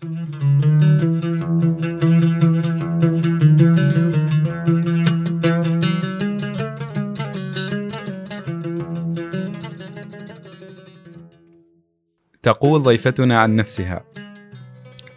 تقول ضيفتنا عن نفسها.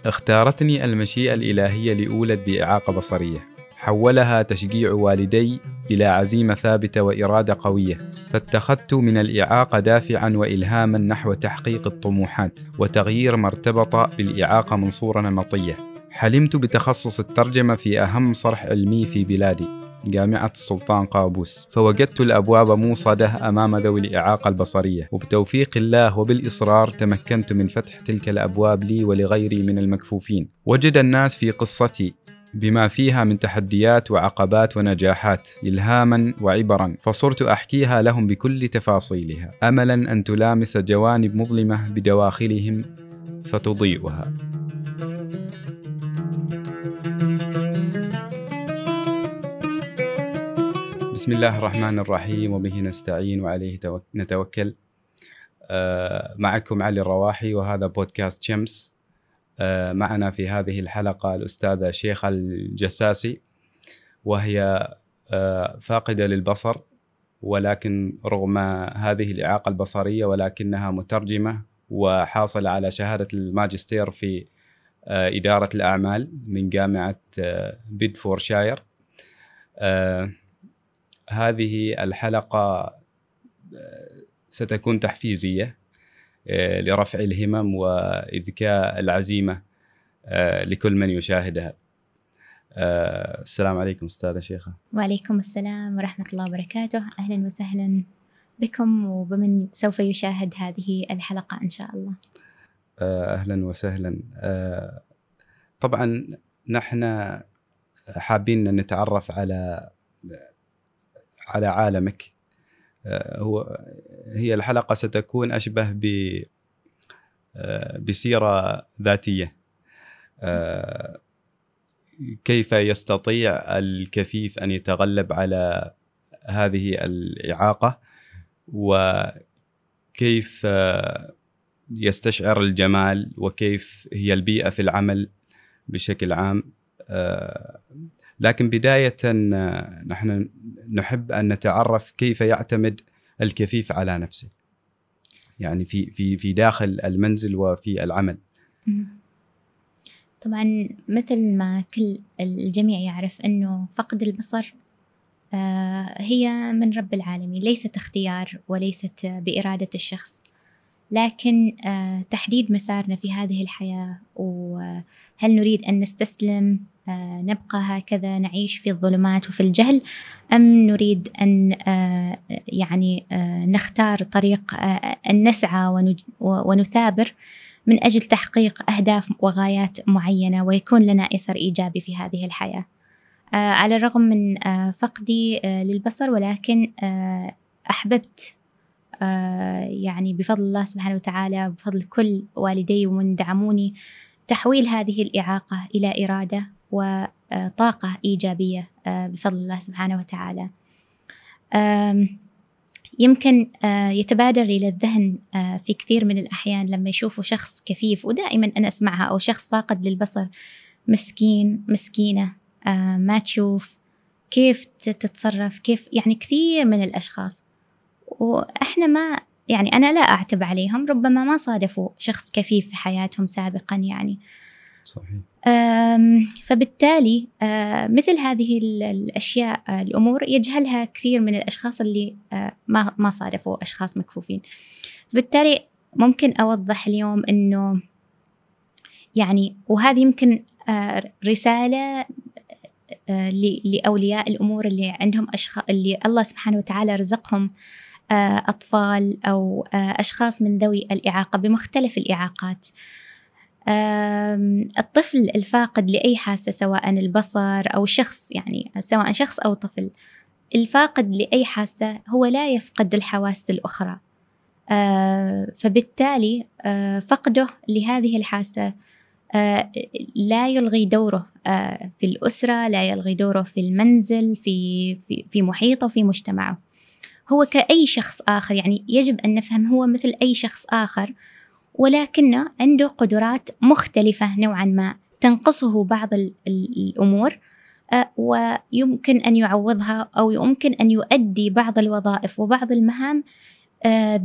اختارتني المشيئة الإلهية لأولد بإعاقة بصرية. حولها تشجيع والدي إلى عزيمة ثابتة وإرادة قوية. فاتخذت من الإعاقة دافعا وإلهاما نحو تحقيق الطموحات وتغيير ما ارتبط بالإعاقة من صورة نمطية. حلمت بتخصص الترجمة في أهم صرح علمي في بلادي جامعة السلطان قابوس. فوجدت الأبواب موصدة أمام ذوي الإعاقة البصرية. وبتوفيق الله وبالإصرار تمكنت من فتح تلك الأبواب لي ولغيري من المكفوفين. وجد الناس في قصتي بما فيها من تحديات وعقبات ونجاحات إلهاما وعبرا فصرت أحكيها لهم بكل تفاصيلها. أملا أن تلامس جوانب مظلمة بدواخلهم فتضيئها. بسم الله الرحمن الرحيم وبه نستعين وعليه نتوكل. آه، معكم علي الرواحي وهذا بودكاست شمس. معنا في هذه الحلقة الأستاذة شيخة الجساسي وهي آه، فاقدة للبصر ولكن رغم هذه الإعاقة البصرية ولكنها مترجمة وحاصلة على شهادة الماجستير في إدارة الأعمال من جامعة بيدفورشاير. هذه الحلقة ستكون تحفيزية. آه، لرفع الهمم وإذكاء العزيمة آه، لكل من يشاهدها. آه، السلام عليكم أستاذة شيخة. وعليكم السلام ورحمة الله وبركاته. أهلا وسهلا بكم وبمن سوف يشاهد هذه الحلقة إن شاء الله. أهلا وسهلا. طبعا نحن حابين نتعرف على على عالمك. آه، هو هي الحلقة ستكون أشبه ب آه، بسيرة ذاتية. آه، كيف يستطيع الكفيف أن يتغلب على هذه الإعاقة؟ وكيف يستشعر الجمال؟ وكيف هي البيئة في العمل بشكل عام؟ لكن بداية نحن نحب أن نتعرف كيف يعتمد الكفيف على نفسه. يعني في في في داخل المنزل وفي العمل. طبعا مثل ما كل الجميع يعرف أنه فقد البصر آه، هي من رب العالمين ليست اختيار وليست بإرادة الشخص. لكن آه، تحديد مسارنا في هذه الحياة وهل نريد أن نستسلم آه، نبقى هكذا نعيش في الظلمات وفي الجهل أم نريد أن آه، يعني نختار طريق أن نسعى ونثابر من أجل تحقيق أهداف وغايات معينة ويكون لنا أثر إيجابي في هذه الحياة. على الرغم من فقدي للبصر ولكن أحببت يعني بفضل الله سبحانه وتعالى بفضل كل والدي ومن دعموني تحويل هذه الإعاقة إلى إرادة وطاقة إيجابية آه، بفضل الله سبحانه وتعالى. يمكن آه، يتبادر إلى الذهن في كثير من الأحيان لما يشوفوا شخص كفيف ودائما أنا أسمعها أو شخص فاقد للبصر مسكين مسكينة ما تشوف كيف تتصرف كيف يعني كثير من الأشخاص وإحنا ما يعني أنا لا أعتب عليهم ربما ما صادفوا شخص كفيف في حياتهم سابقا يعني. صحيح. فبالتالي مثل هذه الأشياء الأمور يجهلها كثير من الأشخاص اللي ما ما صادفوا أشخاص مكفوفين. بالتالي ممكن أوضح اليوم أنه يعني وهذه يمكن رسالة لأولياء الأمور اللي عندهم أشخاص اللي الله سبحانه وتعالى رزقهم أطفال أو آه، أشخاص من ذوي الإعاقة بمختلف الإعاقات. الطفل الفاقد لأي حاسة سواء البصر أو شخص يعني سواء شخص أو طفل الفاقد لأي حاسة هو لا يفقد الحواس الأخرى. آه، فبالتالي فقده لهذه الحاسة لا يلغي دوره في الأسرة لا يلغي دوره في المنزل في, في, في محيطه في مجتمعه. هو كأي شخص آخر يعني يجب أن نفهم هو مثل أي شخص آخر ولكنه عنده قدرات مختلفة نوعا ما تنقصه بعض الأمور آه، ويمكن أن يعوضها أو يمكن أن يؤدي بعض الوظائف وبعض المهام آه،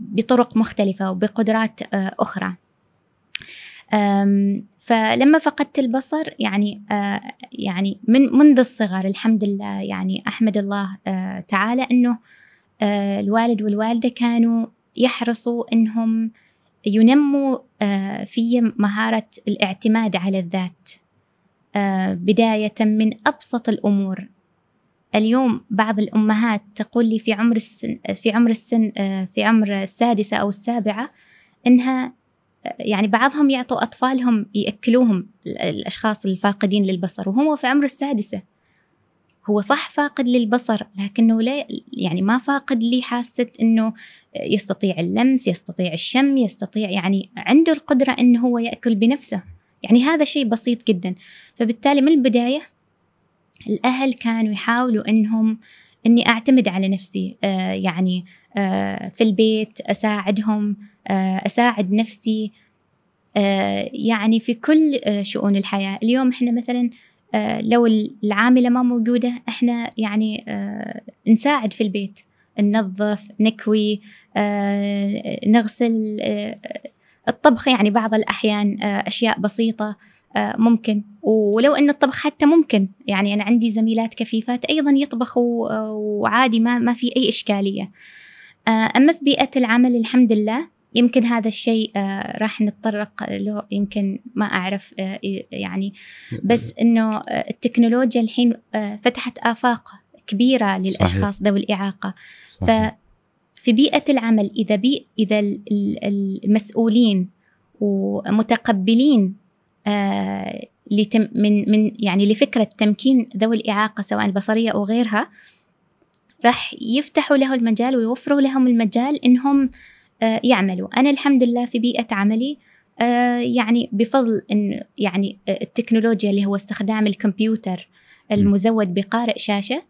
بطرق مختلفة وبقدرات آه، أخرى. فلما فقدت البصر يعني يعني من منذ الصغر الحمد لله يعني أحمد الله تعالى أنه الوالد والوالدة كانوا يحرصوا أنهم ينموا في مهارة الاعتماد على الذات. آه، بداية من أبسط الأمور. اليوم بعض الأمهات تقول لي في عمر السن في عمر السن آه، في عمر السادسة أو السابعة إنها آه، يعني بعضهم يعطوا أطفالهم يأكلوهم الأشخاص الفاقدين للبصر وهم في عمر السادسة. هو صح فاقد للبصر لكنه لا يعني ما فاقد لي حاسة إنه يستطيع اللمس يستطيع الشم يستطيع يعني عنده القدرة إنه هو يأكل بنفسه. يعني هذا شيء بسيط جدا. فبالتالي من البداية الأهل كانوا يحاولوا إنهم إني أعتمد على نفسي آه يعني آه في البيت أساعدهم آه أساعد نفسي يعني في كل شؤون الحياة. اليوم إحنا مثلا لو العاملة ما موجودة إحنا يعني نساعد في البيت. ننظف نكوي نغسل الطبخ يعني بعض الأحيان أشياء بسيطة. آه، ممكن. ولو أن الطبخ حتى ممكن. يعني أنا عندي زميلات كفيفات أيضا يطبخوا آه، وعادي ما, ما في أي إشكالية. أما في بيئة العمل الحمد لله يمكن هذا الشيء راح نتطرق له يمكن ما أعرف يعني. بس أنه التكنولوجيا الحين فتحت آفاق كبيرة للأشخاص ذوي الإعاقة. صحيح. في بيئة العمل إذا بي إذا المسؤولين ومتقبلين آه لتم من من يعني لفكرة تمكين ذوي الإعاقة سواء البصرية أو غيرها راح يفتحوا له المجال ويوفروا لهم المجال إنهم آه يعملوا. أنا الحمد لله في بيئة عملي آه يعني بفضل إن يعني التكنولوجيا اللي هو استخدام الكمبيوتر المزود بقارئ شاشة آه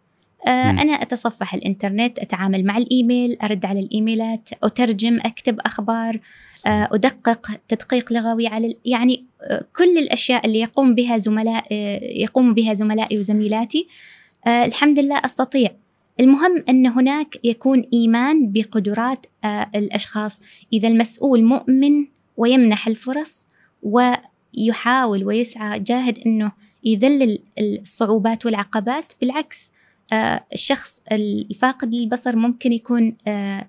أنا أتصفح الإنترنت أتعامل مع الإيميل أرد على الإيميلات أترجم أكتب أخبار آه أدقق تدقيق لغوي على يعني آه كل الأشياء اللي يقوم بها زملاء آه يقوم بها زملائي وزميلاتي. الحمد لله أستطيع. المهم أن هناك يكون إيمان بقدرات الأشخاص. إذا المسؤول مؤمن ويمنح الفرص ويحاول ويسعى جاهد أنه يذلل الصعوبات والعقبات. بالعكس الشخص الفاقد للبصر ممكن يكون آه،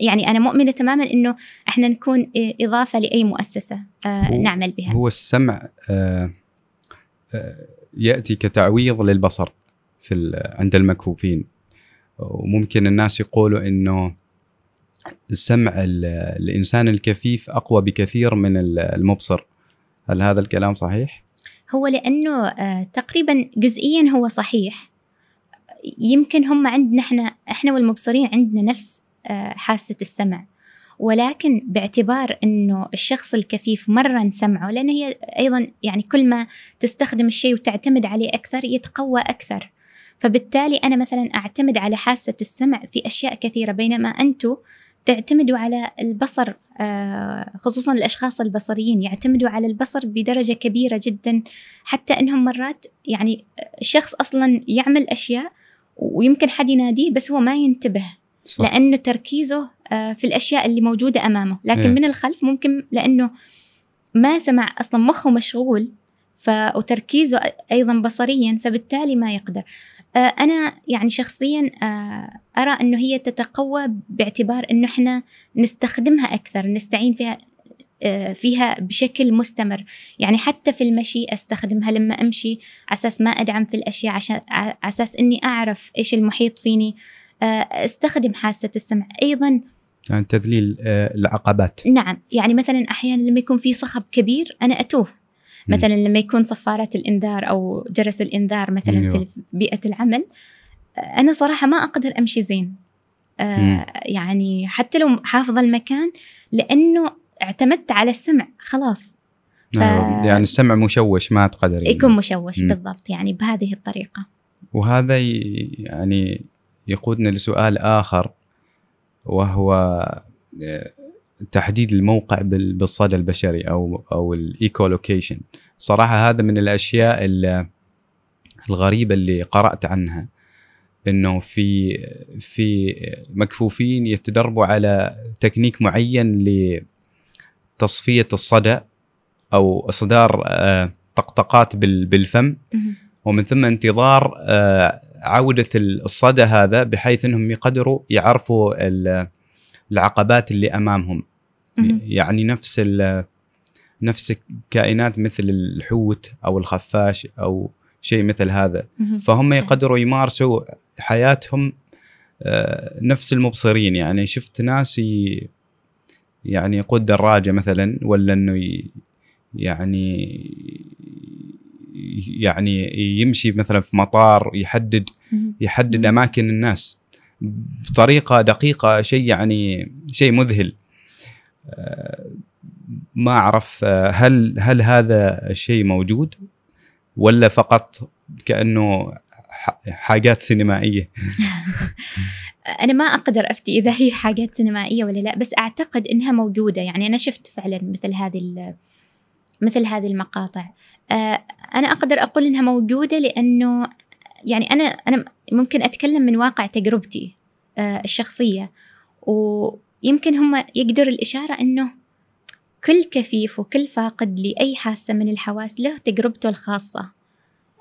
يعني أنا مؤمنة تماما أنه إحنا نكون إضافة لأي مؤسسة آه، نعمل بها. هو السمع يأتي كتعويض للبصر في عند المكفوفين. وممكن الناس يقولوا أنه السمع الإنسان الكفيف أقوى بكثير من المبصر. هل هذا الكلام صحيح؟ هو لأنه تقريبا جزئيا هو صحيح. يمكن هم عندنا إحنا إحنا والمبصرين عندنا نفس آه، حاسة السمع. ولكن باعتبار إنه الشخص الكفيف مرن سمعه لأن هي أيضا يعني كل ما تستخدم الشيء وتعتمد عليه أكثر يتقوى أكثر. فبالتالي أنا مثلا أعتمد على حاسة السمع في أشياء كثيرة بينما أنتم تعتمدوا على البصر آه، خصوصا الأشخاص البصريين يعتمدوا على البصر بدرجة كبيرة جدا حتى إنهم مرات يعني الشخص أصلا يعمل أشياء ويمكن حد يناديه بس هو ما ينتبه صح. لأنه تركيزه آه، في الأشياء اللي موجودة أمامه لكن إيه. من الخلف ممكن لأنه ما سمع أصلا مخه مشغول ف وتركيزه أيضا بصريا فبالتالي ما يقدر آه، أنا يعني شخصيا آه، أرى أنه هي تتقوى باعتبار أنه إحنا نستخدمها أكثر نستعين فيها فيها بشكل مستمر. يعني حتى في المشي أستخدمها لما أمشي على أساس ما أدعم في الأشياء عشان على أساس إني أعرف إيش المحيط فيني. آه، أستخدم حاسة السمع. أيضا يعني تذليل آه، العقبات. نعم. يعني مثلا أحيانا لما يكون في صخب كبير أنا أتوه. مثلا لما يكون صفارات الإنذار أو جرس الإنذار مثلا في أيوه. بيئة العمل أنا صراحة ما أقدر أمشي زين. آه يعني حتى لو حافظة المكان لأنه اعتمدت على السمع خلاص ف... نعم، يعني السمع مشوش ما تقدر يعني. يكون مشوش م. بالضبط يعني بهذه الطريقة وهذا يعني يقودنا لسؤال آخر وهو تحديد الموقع بالصدى البشري أو أو ال echolocation صراحة هذا من الأشياء الغريبة اللي قرأت عنها إنه في في مكفوفين يتدربوا على تكنيك معين لتصفيه الصدى أو إصدار آه، طقطقات بالفم. ومن ثم انتظار آه، عودة الصدى هذا بحيث إنهم يقدروا يعرفوا العقبات اللي أمامهم. يعني نفس نفس الكائنات مثل الحوت أو الخفاش أو شيء مثل هذا. فهم يقدروا يمارسوا حياتهم آه، نفس المبصرين. يعني شفت ناس يعني يقود دراجه مثلا ولا إنه يعني يعني يمشي مثلا في مطار يحدد يحدد أماكن الناس بطريقة دقيقة شيء يعني شيء مذهل. آه، ما أعرف آه، هل هل هذا الشيء موجود ولا فقط كأنه حاجات سينمائية؟ أنا ما أقدر أفتي إذا هي حاجات سينمائية ولا لا بس أعتقد إنها موجودة. يعني أنا شفت فعلا مثل هذه مثل هذه المقاطع. آه، أنا أقدر أقول إنها موجودة لأنه يعني أنا أنا ممكن أتكلم من واقع تجربتي آه، الشخصية. ويمكن هم يقدر الإشارة إنه كل كفيف وكل فاقد لأي حاسة من الحواس له تجربته الخاصة.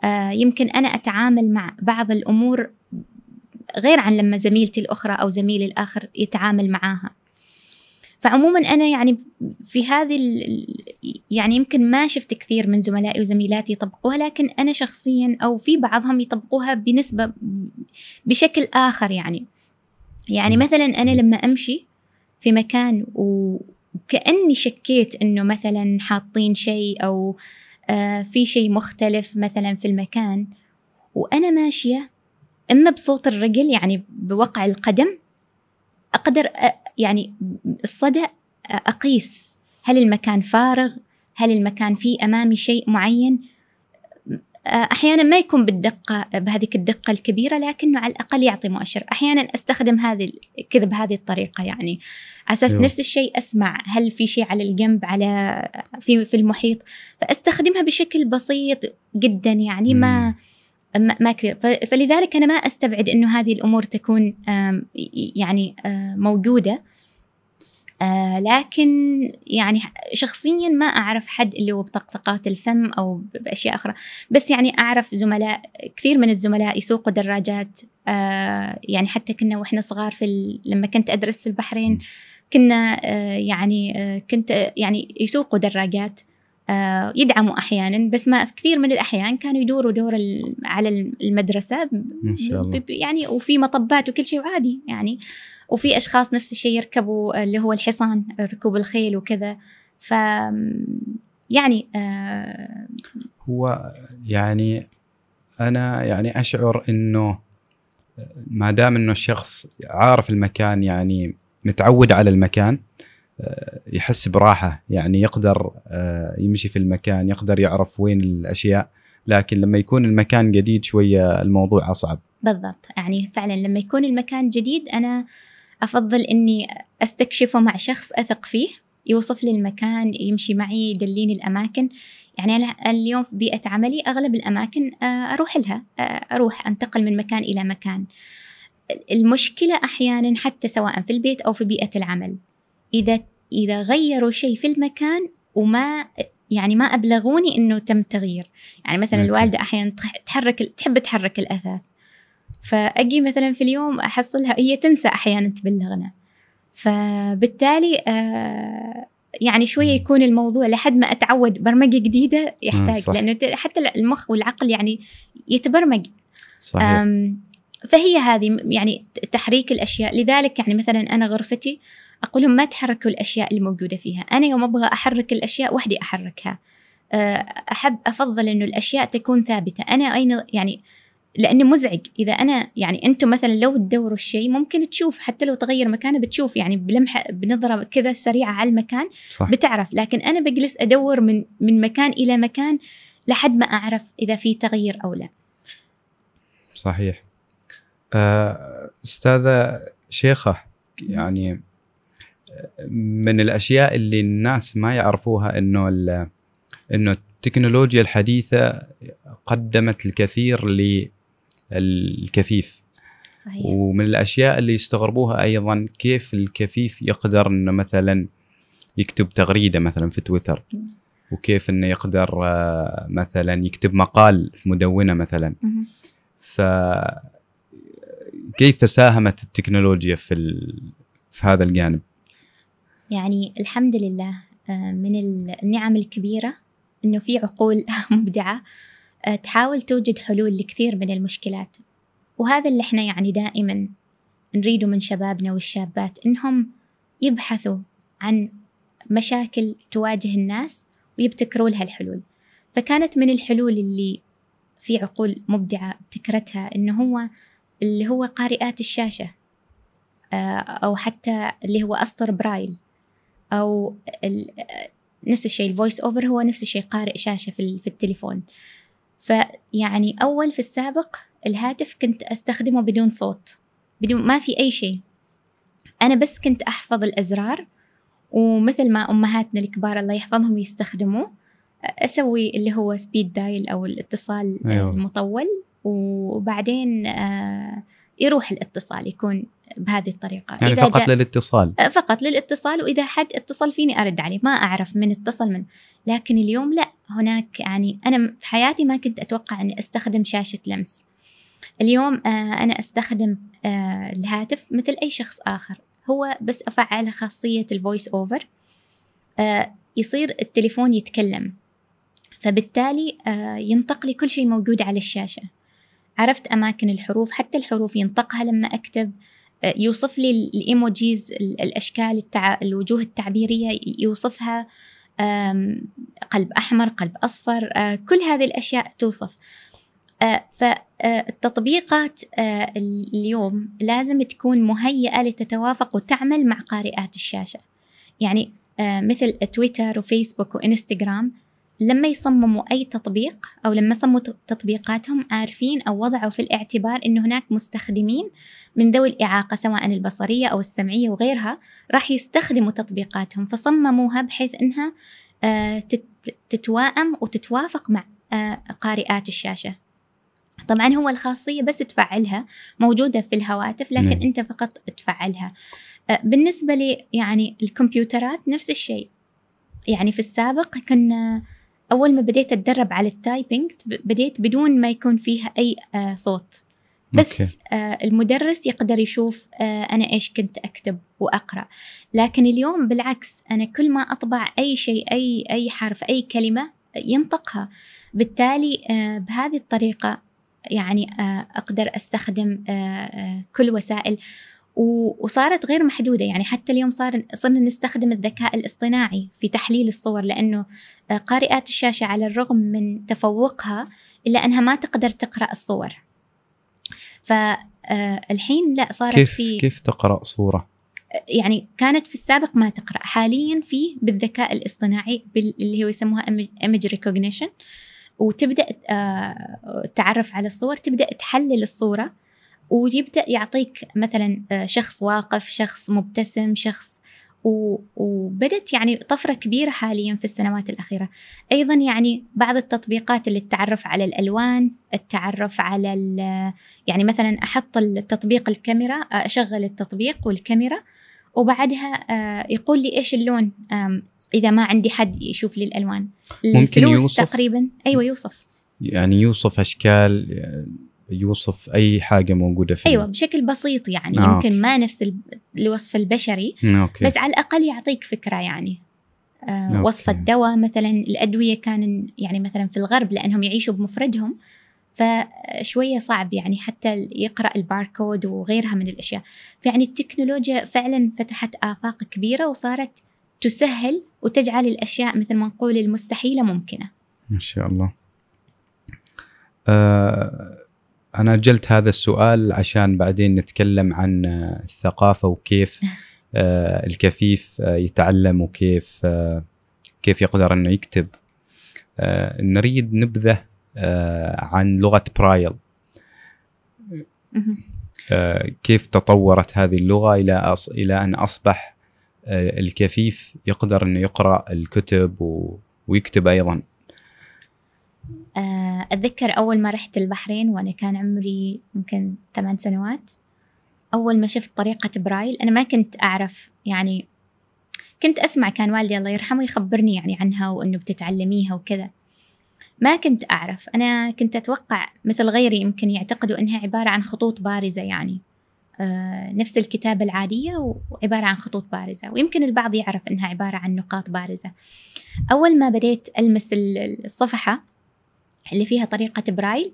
آه، يمكن أنا أتعامل مع بعض الأمور غير عن لما زميلتي الأخرى أو زميلي الآخر يتعامل معاها. فعموما أنا يعني في هذه يعني يمكن ما شفت كثير من زملائي وزميلاتي يطبقوها لكن أنا شخصيا أو في بعضهم يطبقوها بنسبة بشكل آخر يعني. يعني مثلا أنا لما أمشي في مكان وكأني شكيت إنه مثلا حاطين شيء أو آه في شيء مختلف مثلا في المكان وأنا ماشية أما بصوت الرجل يعني بوقع القدم أقدر يعني الصدى أقيس. هل المكان فارغ؟ هل المكان فيه أمامي شيء معين؟ أحيانا ما يكون بالدقة بهذيك الدقة الكبيرة لكنه على الأقل يعطي مؤشر. أحيانا أستخدم هذه كذا بهذه الطريقة يعني. على أساس أيوه. نفس الشيء أسمع هل في شيء على الجنب على في في المحيط فأستخدمها بشكل بسيط جدا يعني ما ما كثير فلذلك أنا ما أستبعد إنه هذه الأمور تكون يعني موجودة. آه لكن يعني شخصيا ما أعرف حد اللي هو بطقطقات الفم أو بأشياء أخرى. بس يعني أعرف زملاء كثير من الزملاء يسوقوا دراجات. آه يعني حتى كنا وإحنا صغار في لما كنت أدرس في البحرين كنا آه يعني آه كنت يعني يسوقوا دراجات. آه يدعموا أحيانا بس ما كثير من الأحيان كانوا يدوروا دور على المدرسة ما شاء الله. يعني وفي مطبات وكل شيء عادي يعني وفي أشخاص نفس الشيء يركبوا اللي هو الحصان ركوب الخيل وكذا ف يعني آه هو يعني أنا يعني أشعر إنه ما دام إنه الشخص عارف المكان يعني متعود على المكان آه، يحس براحة يعني يقدر آه، يمشي في المكان يقدر يعرف وين الأشياء لكن لما يكون المكان جديد شوية الموضوع أصعب. بالضبط. يعني فعلا لما يكون المكان جديد أنا أفضل إني أستكشفه مع شخص أثق فيه يوصف لي المكان يمشي معي يدليني الأماكن. يعني أنا اليوم في بيئة عملي أغلب الأماكن آه، أروح لها آه، أروح أنتقل من مكان إلى مكان. المشكلة أحيانا حتى سواء في البيت أو في بيئة العمل. إذا إذا غيروا شيء في المكان وما يعني ما أبلغوني إنه تم تغيير. يعني مثلا الوالدة أحيانا تحرك تحب تحرك الأثاث. فأجي مثلا في اليوم أحصلها هي تنسى أحيانا تبلغنا. فبالتالي آه يعني شوية يكون الموضوع لحد ما أتعود برمجة جديدة يحتاج. صح. لأنه حتى المخ والعقل يعني يتبرمج. صحيح. فهي هذه يعني تحريك الأشياء. لذلك يعني مثلا أنا غرفتي أقول لهم ما تحركوا الأشياء الموجودة فيها. أنا يوم أبغى أحرك الأشياء وحدي أحركها. آه، أحب أفضل إنه الأشياء تكون ثابتة. أنا أين يعني لأنه مزعج. إذا أنا يعني أنتم مثلا لو تدوروا الشيء ممكن تشوف حتى لو تغير مكانه بتشوف يعني بلمحة بنظرة كذا سريعة على المكان صح. بتعرف. لكن أنا بجلس أدور من من مكان إلى مكان لحد ما أعرف إذا في تغيير أو لا. صحيح. آه، أستاذة شيخة يعني من الأشياء اللي الناس ما يعرفوها إنه إنه التكنولوجيا الحديثة قدمت الكثير للكفيف. صحيح. ومن الأشياء اللي يستغربوها أيضا كيف الكفيف يقدر إنه مثلا يكتب تغريدة مثلا في تويتر. وكيف إنه يقدر آه، مثلا يكتب مقال في مدونة مثلا. ف كيف ساهمت التكنولوجيا في ال... في هذا الجانب؟ يعني الحمد لله آه، من النعم الكبيرة إنه في عقول مبدعة آه، تحاول توجد حلول لكثير من المشكلات. وهذا اللي إحنا يعني دائما نريده من شبابنا والشابات إنهم يبحثوا عن مشاكل تواجه الناس ويبتكروا لها الحلول. فكانت من الحلول اللي في عقول مبدعة ابتكرتها إنه هو اللي هو قارئات الشاشة آه، أو حتى اللي هو أسطر برايل. أو ال- نفس الشيء ال VoiceOver هو نفس الشيء قارئ شاشة في في التليفون فيعني أول في السابق الهاتف كنت أستخدمه بدون صوت بدون ما في أي شيء أنا بس كنت أحفظ الأزرار ومثل ما أمهاتنا الكبار الله يحفظهم يستخدموه أسوي اللي هو سبيد دايل أو الاتصال أيوة. المطول وبعدين آه، يروح الاتصال يكون بهذه الطريقة. يعني إذا فقط جاء- للاتصال. فقط للاتصال وإذا حد اتصل فيني أرد عليه. ما أعرف من اتصل من. لكن اليوم لا. هناك يعني أنا في حياتي ما كنت أتوقع أني أستخدم شاشة لمس. اليوم آه، أنا أستخدم آه، الهاتف مثل أي شخص آخر. هو بس أفعل خاصية الفويس أوفر يصير التليفون يتكلم. فبالتالي آه، ينطق لي كل شيء موجود على الشاشة. عرفت أماكن الحروف؟ حتى الحروف ينطقها لما أكتب. آه، يوصف لي ال- الإيموجيز ال- الأشكال التع... الوجوه التعبيرية ي- يوصفها قلب أحمر قلب أصفر آه، كل هذه الأشياء توصف. فالتطبيقات اليوم لازم تكون مهيئة لتتوافق وتعمل مع قارئات الشاشة. يعني آه، مثل تويتر وفيسبوك وإنستغرام لما يصمموا أي تطبيق أو لما صمموا تطبيقاتهم عارفين أو وضعوا في الاعتبار أنه هناك مستخدمين من ذوي الإعاقة سواء البصرية أو السمعية وغيرها راح يستخدموا تطبيقاتهم فصمموها بحيث أنها آه، تت- تتوائم وتتوافق مع آه، قارئات الشاشة. طبعا هو الخاصية بس تفعلها موجودة في الهواتف لكن نعم. أنت فقط تفعلها. آه، بالنسبة لي يعني الكمبيوترات نفس الشيء. يعني في السابق كنا أول ما بديت أتدرب على ال typing بديت بدون ما يكون فيها أي آه، صوت. بس okay. آه المدرس يقدر يشوف آه أنا إيش كنت أكتب وأقرأ. لكن اليوم بالعكس أنا كل ما أطبع أي شيء أي أي حرف أي كلمة ينطقها. بالتالي آه بهذه الطريقة يعني أقدر أستخدم آه آه كل وسائل وصارت غير محدودة. يعني حتى اليوم صار صرنا نستخدم الذكاء الاصطناعي في تحليل الصور لأنه آه، قارئات الشاشة على الرغم من تفوقها إلا أنها ما تقدر تقرأ الصور. فالحين لا صارت كيف في كيف تقرأ صورة؟ يعني كانت في السابق ما تقرأ. حاليا في بالذكاء الاصطناعي اللي هو يسموها image recognition وتبدأ آه، تعرف على الصور تبدأ تحلل الصورة. ويبدأ يعطيك مثلا آه، شخص واقف شخص مبتسم شخص وبدت يعني طفرة كبيرة حاليا في السنوات الأخيرة. أيضا يعني بعض التطبيقات اللي التعرف على الألوان التعرف على ال- يعني مثلا أحط التطبيق الكاميرا آه، أشغل التطبيق والكاميرا وبعدها آه، يقول لي إيش اللون إذا ما عندي حد يشوف لي الألوان. ممكن الفلوس يوصف؟ تقريبا. أيوة يوصف. يعني يوصف أشكال يوصف أي حاجة موجودة في أيوة بشكل بسيط يعني آه، يمكن ما نفس ال- الوصف البشري okay. بس على الأقل يعطيك فكرة يعني. آه okay. وصف الدواء مثلا الأدوية كان يعني مثلا في الغرب لأنهم يعيشوا بمفردهم فشوية صعب يعني حتى يقرأ الباركود وغيرها من الأشياء. فيعني التكنولوجيا فعلا فتحت آفاق كبيرة وصارت تسهل وتجعل الأشياء مثل ما نقول المستحيلة ممكنة. ما شاء الله. آه أنا اجلت هذا السؤال عشان بعدين نتكلم عن آه، الثقافة وكيف آه الكفيف آه يتعلم وكيف كيف يقدر إنه يكتب. نريد نبذة عن لغة برايل. كيف تطورت هذه اللغة إلى أص... إلى أن أصبح آه، الكفيف يقدر إنه يقرأ الكتب. ويكتب أيضا. أتذكر أول ما رحت البحرين وأنا كان عمري يمكن ثمان سنوات أول ما شفت طريقة برايل أنا ما كنت أعرف يعني كنت أسمع كان والدي الله يرحمه يخبرني يعني عنها وإنه بتتعلميها وكذا. ما كنت أعرف أنا كنت أتوقع مثل غيري يمكن يعتقدوا إنها عبارة عن خطوط بارزة يعني. آه نفس الكتابة العادية وعبارة عن خطوط بارزة ويمكن البعض يعرف إنها عبارة عن نقاط بارزة. أول ما بديت ألمس الصفحة اللي فيها طريقة برايل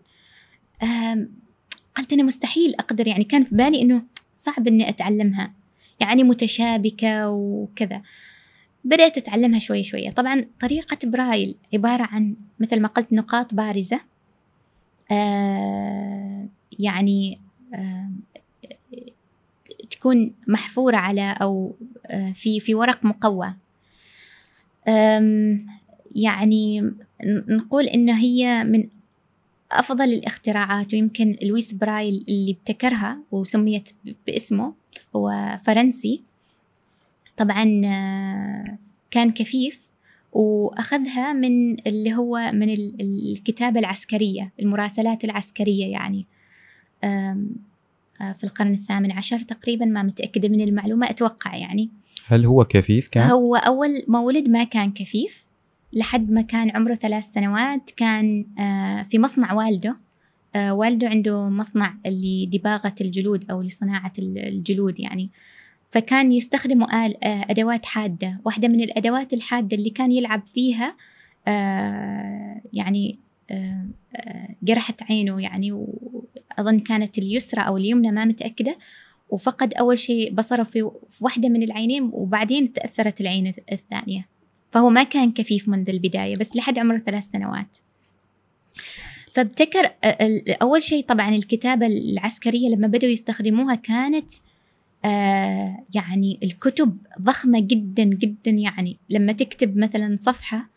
قلت أنا مستحيل أقدر يعني كان في بالي إنه صعب إني أتعلمها. يعني متشابكة وكذا. بدأت أتعلمها شوي شوية. طبعا طريقة برايل عبارة عن مثل ما قلت نقاط بارزة. آه يعني آه تكون محفورة على أو آه في في ورق مقوى. يعني نقول إن هي من أفضل الاختراعات ويمكن لويس برايل اللي ابتكرها وسميت باسمه هو فرنسي. طبعا آه، كان كفيف وأخذها من اللي هو من الكتابة العسكرية المراسلات العسكرية يعني. آه، في القرن الثامن عشر تقريبا ما متأكدة من المعلومة أتوقع يعني. هل هو كفيف كان؟ هو أول ما ولد ما كان كفيف. لحد ما كان عمره ثلاث سنوات كان آه، في مصنع والده والده عنده مصنع لدباغة الجلود أو لصناعة الجلود يعني. فكان يستخدموا آل آه، أدوات حادة. واحدة من الأدوات الحادة اللي كان يلعب فيها آه، يعني آه، جرحت عينه يعني وأظن كانت اليسرى أو اليمنى ما متأكدة. وفقد أول شيء بصره في واحدة من العينين وبعدين تأثرت العين الثانية. فهو ما كان كفيف منذ البداية بس لحد عمره ثلاث سنوات. فابتكر أول شيء طبعا الكتابة العسكرية لما بدأوا يستخدموها كانت يعني الكتب ضخمة جدا جدا يعني. لما تكتب مثلا صفحة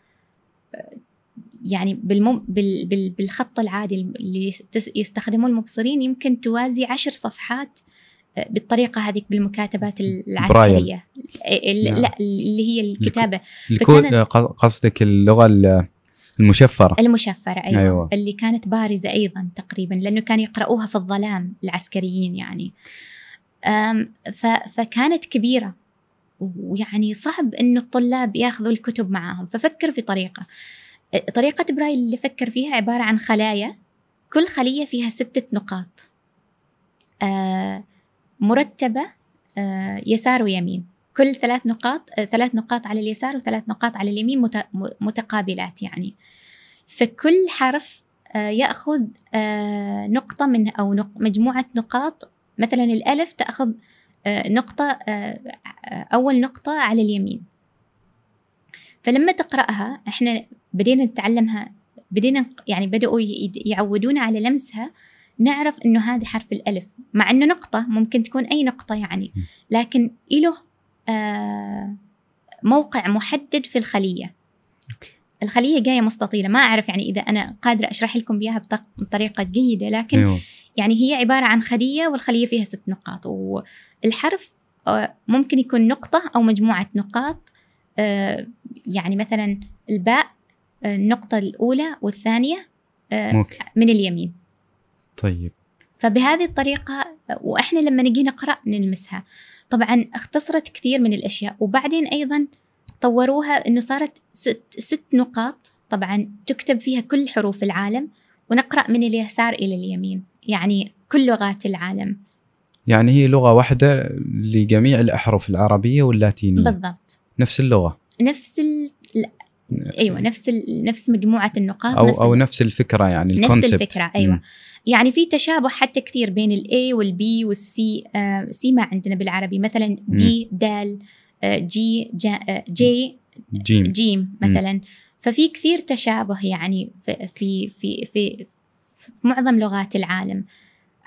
يعني بالمم بال بال بالخط العادي اللي يستخدموه المبصرين يمكن توازي عشر صفحات آه، بالطريقة هذيك بالمكاتبات العسكرية. نعم. لا اللي هي الكتابة. قصدك اللغة المشفرة. المشفرة أيوة. أيوة. اللي كانت بارزة أيضا تقريبا لأنه كانوا يقرؤوها في الظلام العسكريين يعني. فكانت كبيرة. ويعني صعب انه الطلاب ياخذوا الكتب معاهم. ففكر في طريقة. طريقة برايل اللي فكر فيها عبارة عن خلايا. كل خلية فيها ستة نقاط. آه، مرتبة آه، يسار ويمين. كل ثلاث نقاط آه، ثلاث نقاط على اليسار وثلاث نقاط على اليمين متقابلات يعني. فكل حرف يأخذ نقطة من أو مجموعة نقاط. مثلا الألف تأخذ آه، نقطة آه، آه، أول نقطة على اليمين. فلما تقرأها إحنا بدينا نتعلمها بدينا يعني بدأوا يعودونا على لمسها. نعرف إنه هذا حرف الألف مع إنه نقطة ممكن تكون أي نقطة يعني. لكن له موقع محدد في الخلية. الخلية جاية مستطيلة. ما أعرف يعني إذا أنا قادرة أشرح لكم بها بطريقة جيدة لكن أيوه. يعني هي عبارة عن خلية والخلية فيها ست نقاط. والحرف آه، ممكن يكون نقطة أو مجموعة نقاط. آه، يعني مثلا الباء آه، النقطة الأولى والثانية من اليمين. طيب. فبهذه الطريقة وإحنا لما نجي نقرأ نلمسها. طبعا اختصرت كثير من الأشياء وبعدين أيضا طوروها أنه صارت ست, ست نقاط. طبعا تكتب فيها كل حروف العالم ونقرأ من اليسار إلى اليمين. يعني كل لغات العالم. يعني هي لغة واحدة لجميع الأحرف العربية واللاتينية. بالضبط. نفس اللغة. نفس ال... أيوه نفس ال... نفس مجموعة النقاط أو نفس أو نفس الفكرة يعني نفس الفكرة أيوه. م. يعني في تشابه حتى كثير بين ال A وال B وال C آه C ما عندنا بالعربي. مثلا D دال آه G جا آه G جيم, جيم مثلا. م. ففي كثير تشابه يعني في في في, في في معظم لغات العالم.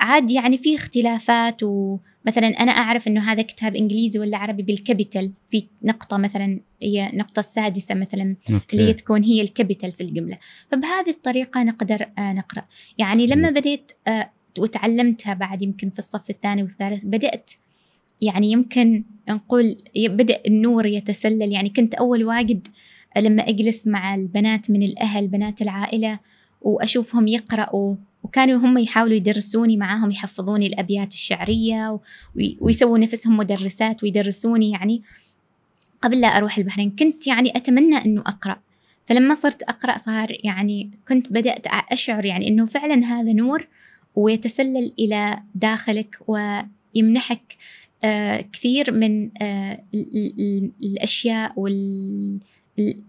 عاد يعني في اختلافات ومثلا أنا أعرف أنه هذا كتاب إنجليزي ولا عربي بال capital. في نقطة مثلا هي النقطة السادسة مثلا okay. اللي تكون هي ال capital في الجملة. فبهذه الطريقة نقدر آه نقرأ. يعني لما بديت آه وتعلمتها بعد يمكن في الصف الثاني والثالث بدأت يعني يمكن نقول بدأ النور يتسلل. يعني كنت أول واجد لما أجلس مع البنات من الأهل بنات العائلة وأشوفهم يقرأوا وكانوا هم يحاولوا يدرسوني معاهم يحفظوني الأبيات الشعرية ويسووا نفسهم مدرسات ويدرسوني يعني. قبل لا أروح البحرين كنت يعني أتمنى أنه أقرأ. فلما صرت أقرأ صار يعني كنت بدأت أشعر يعني أنه فعلا هذا نور ويتسلل إلى داخلك ويمنحك آه كثير من آه الأشياء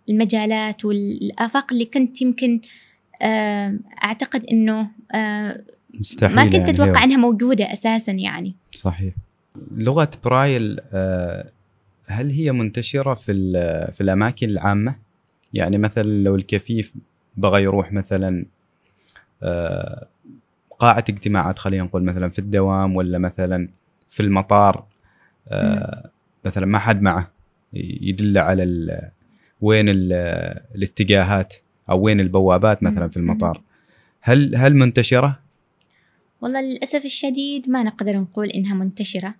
والمجالات والآفاق اللي كنت يمكن آه أعتقد أنه آه مستحيل ما كنت يعني أتوقع أنها موجودة أساسا يعني. صحيح. لغة برايل آه هل هي منتشرة في في الأماكن العامة؟ يعني مثلا لو الكفيف بغى يروح مثلا قاعة اجتماعات خلينا نقول مثلا في الدوام ولا مثلا في المطار مثلا ما حد معه يدل على وين الاتجاهات. أو وين البوابات مثلا في المطار. هل هل منتشرة؟ والله للأسف الشديد ما نقدر نقول إنها منتشرة.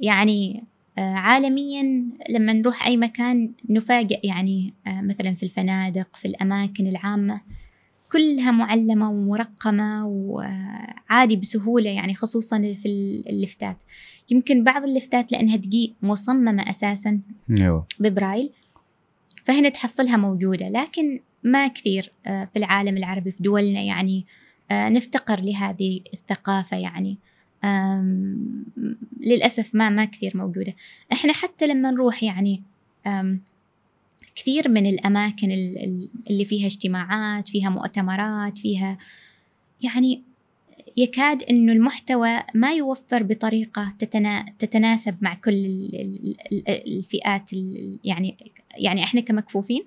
يعني آه، عالميا لما نروح أي مكان نفاجئ يعني آه، مثلا في الفنادق في الأماكن العامة كلها معلمة ومرقمة وعادي بسهولة يعني خصوصا في اللفتات. يمكن بعض اللفتات لأنها دقيق مصممة أساسا أيوة. ببرايل. فهنا تحصلها موجودة لكن ما كثير آه، في العالم العربي في دولنا يعني نفتقر لهذه الثقافة يعني. للأسف ما ما كثير موجودة. إحنا حتى لما نروح يعني كثير من الأماكن اللي فيها اجتماعات فيها مؤتمرات فيها يعني يكاد إنه المحتوى ما يوفر بطريقة تتنا تتناسب مع كل الفئات يعني يعني إحنا كمكفوفين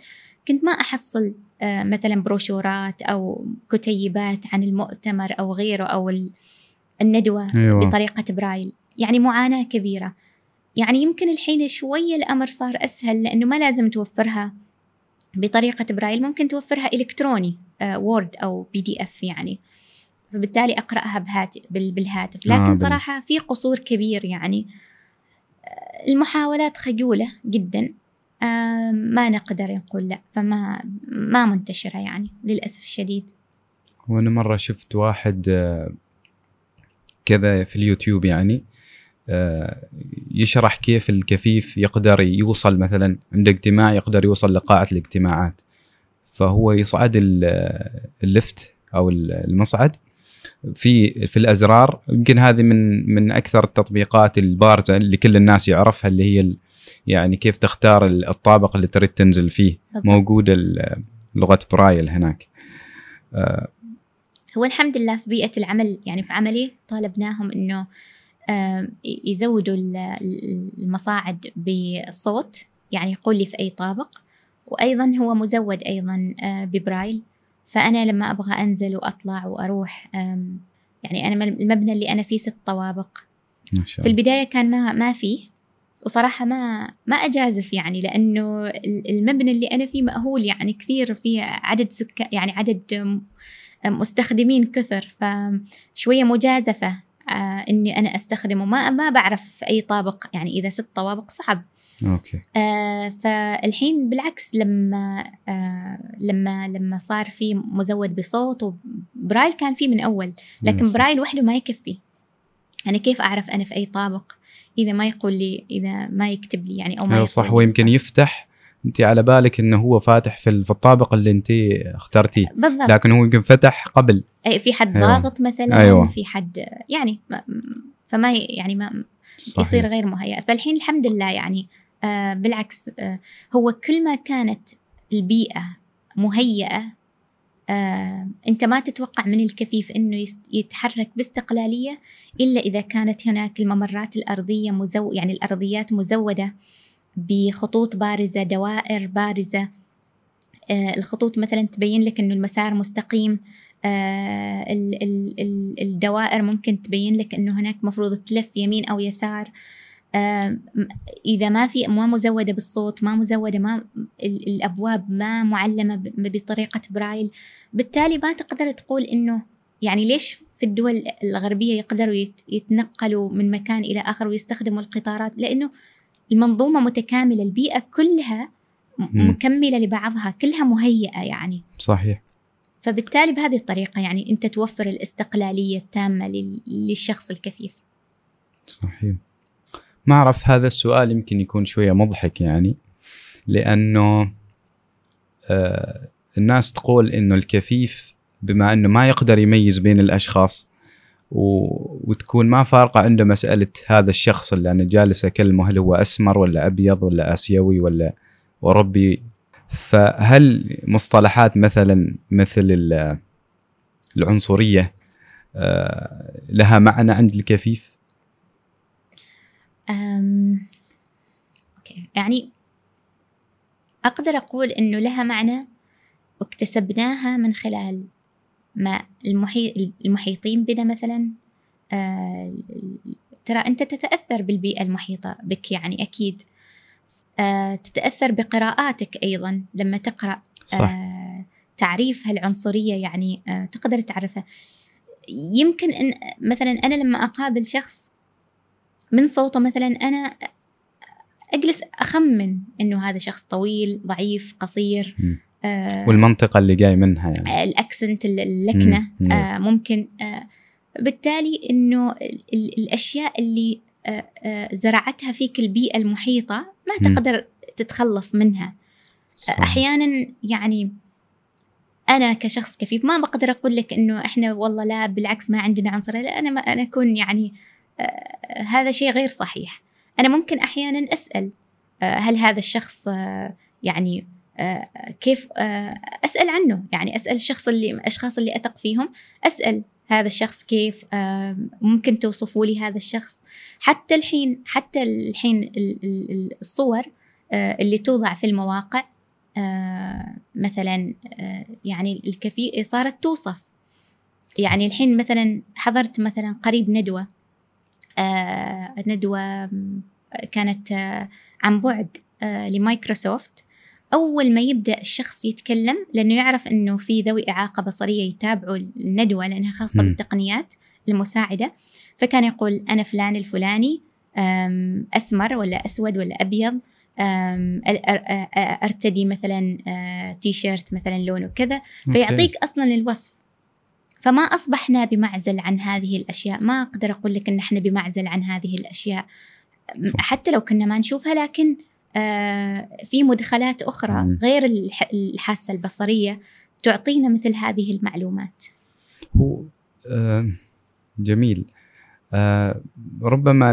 كنت ما أحصل آه، مثلا بروشورات أو كتيبات عن المؤتمر أو غيره أو الندوة أيوة. بطريقة برايل. يعني معاناة كبيرة. يعني يمكن الحين شوية الأمر صار أسهل لأنه ما لازم توفرها بطريقة برايل ممكن توفرها إلكتروني Word آه، أو PDF يعني. فبالتالي أقرأها بهاتف بالهاتف. لكن آه صراحة في قصور كبير يعني آه، المحاولات خجولة جدا. آه ما نقدر نقول لا فما ما منتشرة يعني للأسف الشديد. وأنا مرة شفت واحد كذا في اليوتيوب يعني يشرح كيف الكفيف يقدر يوصل مثلا عند اجتماع يقدر يوصل لقاعة الاجتماعات. فهو يصعد اللفت أو المصعد في في الأزرار. يمكن هذه من من أكثر التطبيقات البارزة اللي كل الناس يعرفها اللي هي يعني كيف تختار الطابق اللي تريد تنزل فيه. موجوده لغة برايل هناك. آه، هو الحمد لله في بيئة العمل يعني في عملي طالبناهم إنه يزودوا المصاعد بالصوت يعني يقول لي في أي طابق. وأيضا هو مزود أيضا آه، ببرايل. فأنا لما أبغى أنزل وأطلع وأروح يعني أنا المبنى اللي أنا فيه ست طوابق. ما شاء الله. في البداية كان ما ما فيه وصراحة ما ما أجازف يعني لأنه المبنى اللي أنا فيه مأهول يعني كثير فيه عدد سكان يعني عدد مستخدمين كثر فشوية مجازفة آه إني أنا أستخدمه. ما ما بعرف أي طابق يعني إذا ست طوابق صعب. okay. آه فالحين بالعكس لما آه لما لما صار في مزود بصوت وبرايل كان فيه من أول لكن برايل وحده ما يكفي. أنا كيف أعرف أنا في أي طابق؟ إذا ما يقول لي إذا ما يكتب لي يعني أو ما أيوة صح هو يمكن يفتح انت على بالك إنه هو فاتح في الطابق اللي انت اخترتيه. بالضبط. لكن هو يمكن فتح قبل. أي في حد أيوة. ضاغط مثلا أيوة. في حد يعني فما يعني ما صحيح. يصير غير مهيأ. فالحين الحمد لله يعني بالعكس آه هو كل ما كانت البيئة مهيئة آه أنت ما تتوقع من الكفيف إنه يتحرك باستقلالية إلا إذا كانت هناك الممرات الأرضية مزو يعني الأرضيات مزودة بخطوط بارزة دوائر بارزة. آه، الخطوط مثلا تبين لك إنه المسار مستقيم. آه، الدوائر ممكن تبين لك إنه هناك مفروض تلف يمين أو يسار. آه، إذا ما في ما مزودة بالصوت ما مزودة ما الأبواب ما معلمة بطريقة برايل بالتالي ما تقدر تقول إنه يعني ليش في الدول الغربية يقدروا يتنقلوا من مكان إلى آخر ويستخدموا القطارات؟ لأنه المنظومة متكاملة البيئة كلها مكملة لبعضها كلها مهيئة يعني. صحيح. فبالتالي بهذه الطريقة يعني أنت توفر الاستقلالية التامة للشخص الكفيف. صحيح. ما أعرف هذا السؤال يمكن يكون شوية مضحك يعني لأنه آه الناس تقول إنه الكفيف بما إنه ما يقدر يميز بين الأشخاص و... وتكون ما فارقة عنده مسألة هذا الشخص اللي أنا جالس أكلمه هل هو أسمر ولا أبيض ولا آسيوي ولا أوروبي فهل مصطلحات مثلا مثل العنصرية آه، لها معنى عند الكفيف؟ أم... أوكي. يعني أقدر أقول إنه لها معنى واكتسبناها من خلال ما المحيط المحيطين بنا مثلا آه ترى أنت تتأثر بالبيئة المحيطة بك يعني أكيد آه تتأثر بقراءاتك أيضا لما تقرأ صح. آه تعريف هالعنصرية يعني آه تقدر تعرفها يمكن أن مثلا أنا لما أقابل شخص من صوته مثلا أنا أجلس أخمن أنه هذا شخص طويل ضعيف قصير م. آه والمنطقة اللي جاي منها يعني. الأكسنت اللكنة آه ممكن آه بالتالي أنه الأشياء اللي آه آه زرعتها فيك البيئة المحيطة ما تقدر تتخلص منها. صح. أحيانا يعني أنا كشخص كفيف ما بقدر أقول لك إنه إحنا والله لا بالعكس ما عندنا عنصرية لا أنا ما أنا أكون يعني هذا شيء غير صحيح. أنا ممكن أحيانا أسأل آه هل هذا الشخص آه يعني آه، كيف آه، أسأل عنه؟ يعني أسأل الشخص اللي الأشخاص اللي أثق فيهم أسأل هذا الشخص كيف آه، ممكن توصفوا لي هذا الشخص. حتى الحين حتى الحين الصور اللي توضع في المواقع مثلا يعني الكفي صارت توصف. يعني الحين مثلا حضرت مثلا قريب ندوة. ندوه كانت عن بعد لمايكروسوفت. أول ما يبدأ الشخص يتكلم لأنه يعرف أنه في ذوي إعاقة بصرية يتابعوا الندوة لأنها خاصة م. بالتقنيات المساعدة فكان يقول أنا فلان الفلاني أسمر ولا أسود ولا أبيض أرتدي مثلا تي شيرت مثلا لونه كذا فيعطيك أصلا الوصف. فما أصبحنا بمعزل عن هذه الأشياء. ما أقدر أقول لك أن إحنا بمعزل عن هذه الأشياء. حتى لو كنا ما نشوفها لكن آه، في مدخلات أخرى غير الحاسة البصرية تعطينا مثل هذه المعلومات. هو آه، جميل. آه، ربما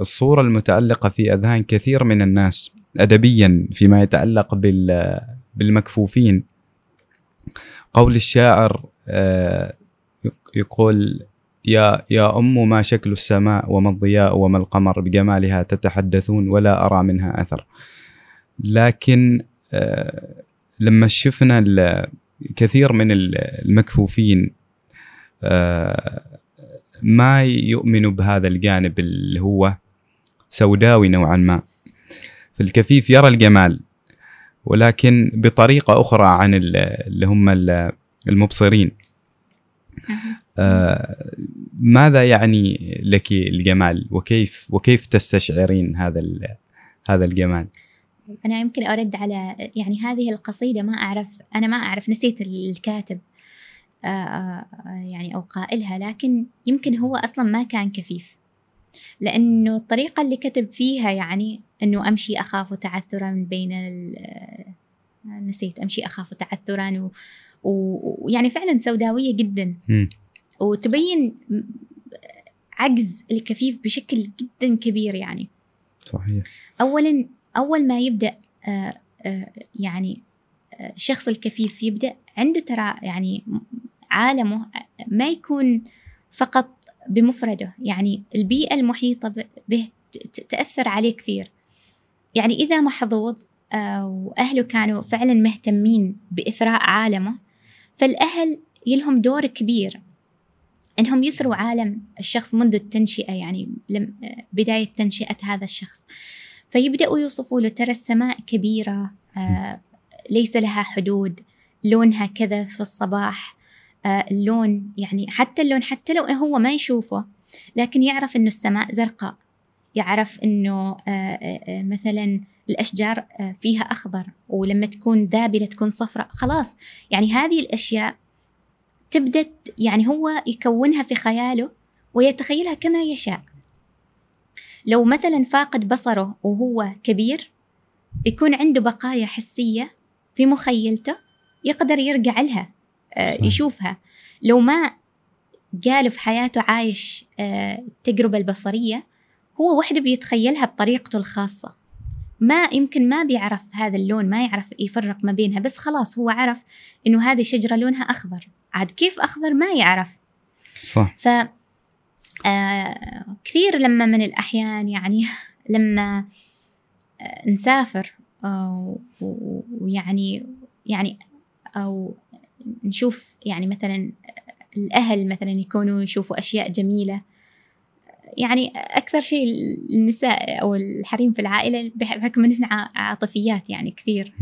الصورة المتعلقة في أذهان كثير من الناس أدبيا فيما يتعلق بالمكفوفين. قول الشاعر يقول يا يا أم ما شكل السماء وما الضياء وما القمر بجمالها تتحدثون ولا أرى منها أثر. لكن آه، لما شفنا كثير من المكفوفين آه، ما يؤمنوا بهذا الجانب اللي هو سوداوي نوعا ما. فالكفيف يرى الجمال ولكن بطريقة أخرى عن اللي هم المبصرين. آه ماذا يعني لك الجمال؟ وكيف وكيف تستشعرين هذا هذا الجمال؟ أنا يمكن أرد على يعني هذه القصيدة ما أعرف أنا ما أعرف نسيت الكاتب آه, آه، يعني أو قائلها لكن يمكن هو أصلا ما كان كفيف. لأنه الطريقة اللي كتب فيها يعني أنه أمشي أخاف تعثرا بين آه، نسيت أمشي أخاف تعثرا ويعني فعلا سوداوية جدا. م. وتبين عجز الكفيف بشكل جدا كبير يعني. صحيح. اولا أول ما يبدأ آه، آه، يعني آه، الشخص الكفيف يبدأ عنده ترى يعني عالمه ما يكون فقط بمفرده. يعني البيئة المحيطة به تأثر عليه كثير. يعني إذا محظوظ وأهله كانوا فعلا مهتمين بإثراء عالمه فالأهل يلهم دور كبير. إنهم يثروا عالم الشخص منذ التنشئة يعني بداية تنشئة هذا الشخص. فيبدأوا يوصفوا له ترى السماء كبيرة آه ليس لها حدود لونها كذا في الصباح آه، اللون يعني حتى اللون حتى لو هو ما يشوفه لكن يعرف إنه السماء زرقاء. يعرف إنه آه، مثلا الأشجار فيها أخضر ولما تكون ذابلة تكون صفراء خلاص. يعني هذه الأشياء تبدأ يعني هو يكونها في خياله ويتخيلها كما يشاء. لو مثلا فاقد بصره وهو كبير يكون عنده بقايا حسية في مخيلته يقدر يرجع لها آه،. يشوفها. لو ما قال في حياته عايش آه، التجربة البصرية هو وحده بيتخيلها بطريقته الخاصة. ما يمكن ما بيعرف هذا اللون ما يعرف يفرق ما بينها بس خلاص هو عرف إنه هذه شجرة لونها أخضر. عاد كيف أخضر؟ ما يعرف. صح. ف آه كثير لما من الأحيان يعني لما آه نسافر آه ويعني يعني أو نشوف يعني مثلا الأهل مثلا يكونوا يشوفوا أشياء جميلة. يعني أكثر شيء النساء أو الحريم في العائلة بحكم إن عاطفيات يعني كثير.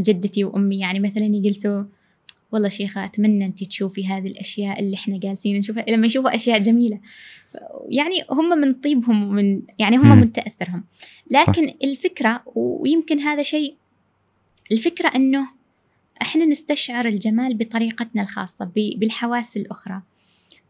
جدتي وأمي يعني مثلا يجلسوا والله شيخة أتمنى أنت تشوفي هذه الأشياء اللي إحنا جالسين نشوفها. لما يشوفوا أشياء جميلة. يعني هم من طيبهم ومن يعني هم من تأثرهم. لكن صح. الفكرة ويمكن هذا شيء الفكرة أنه إحنا نستشعر الجمال بطريقتنا الخاصة بالحواس الأخرى.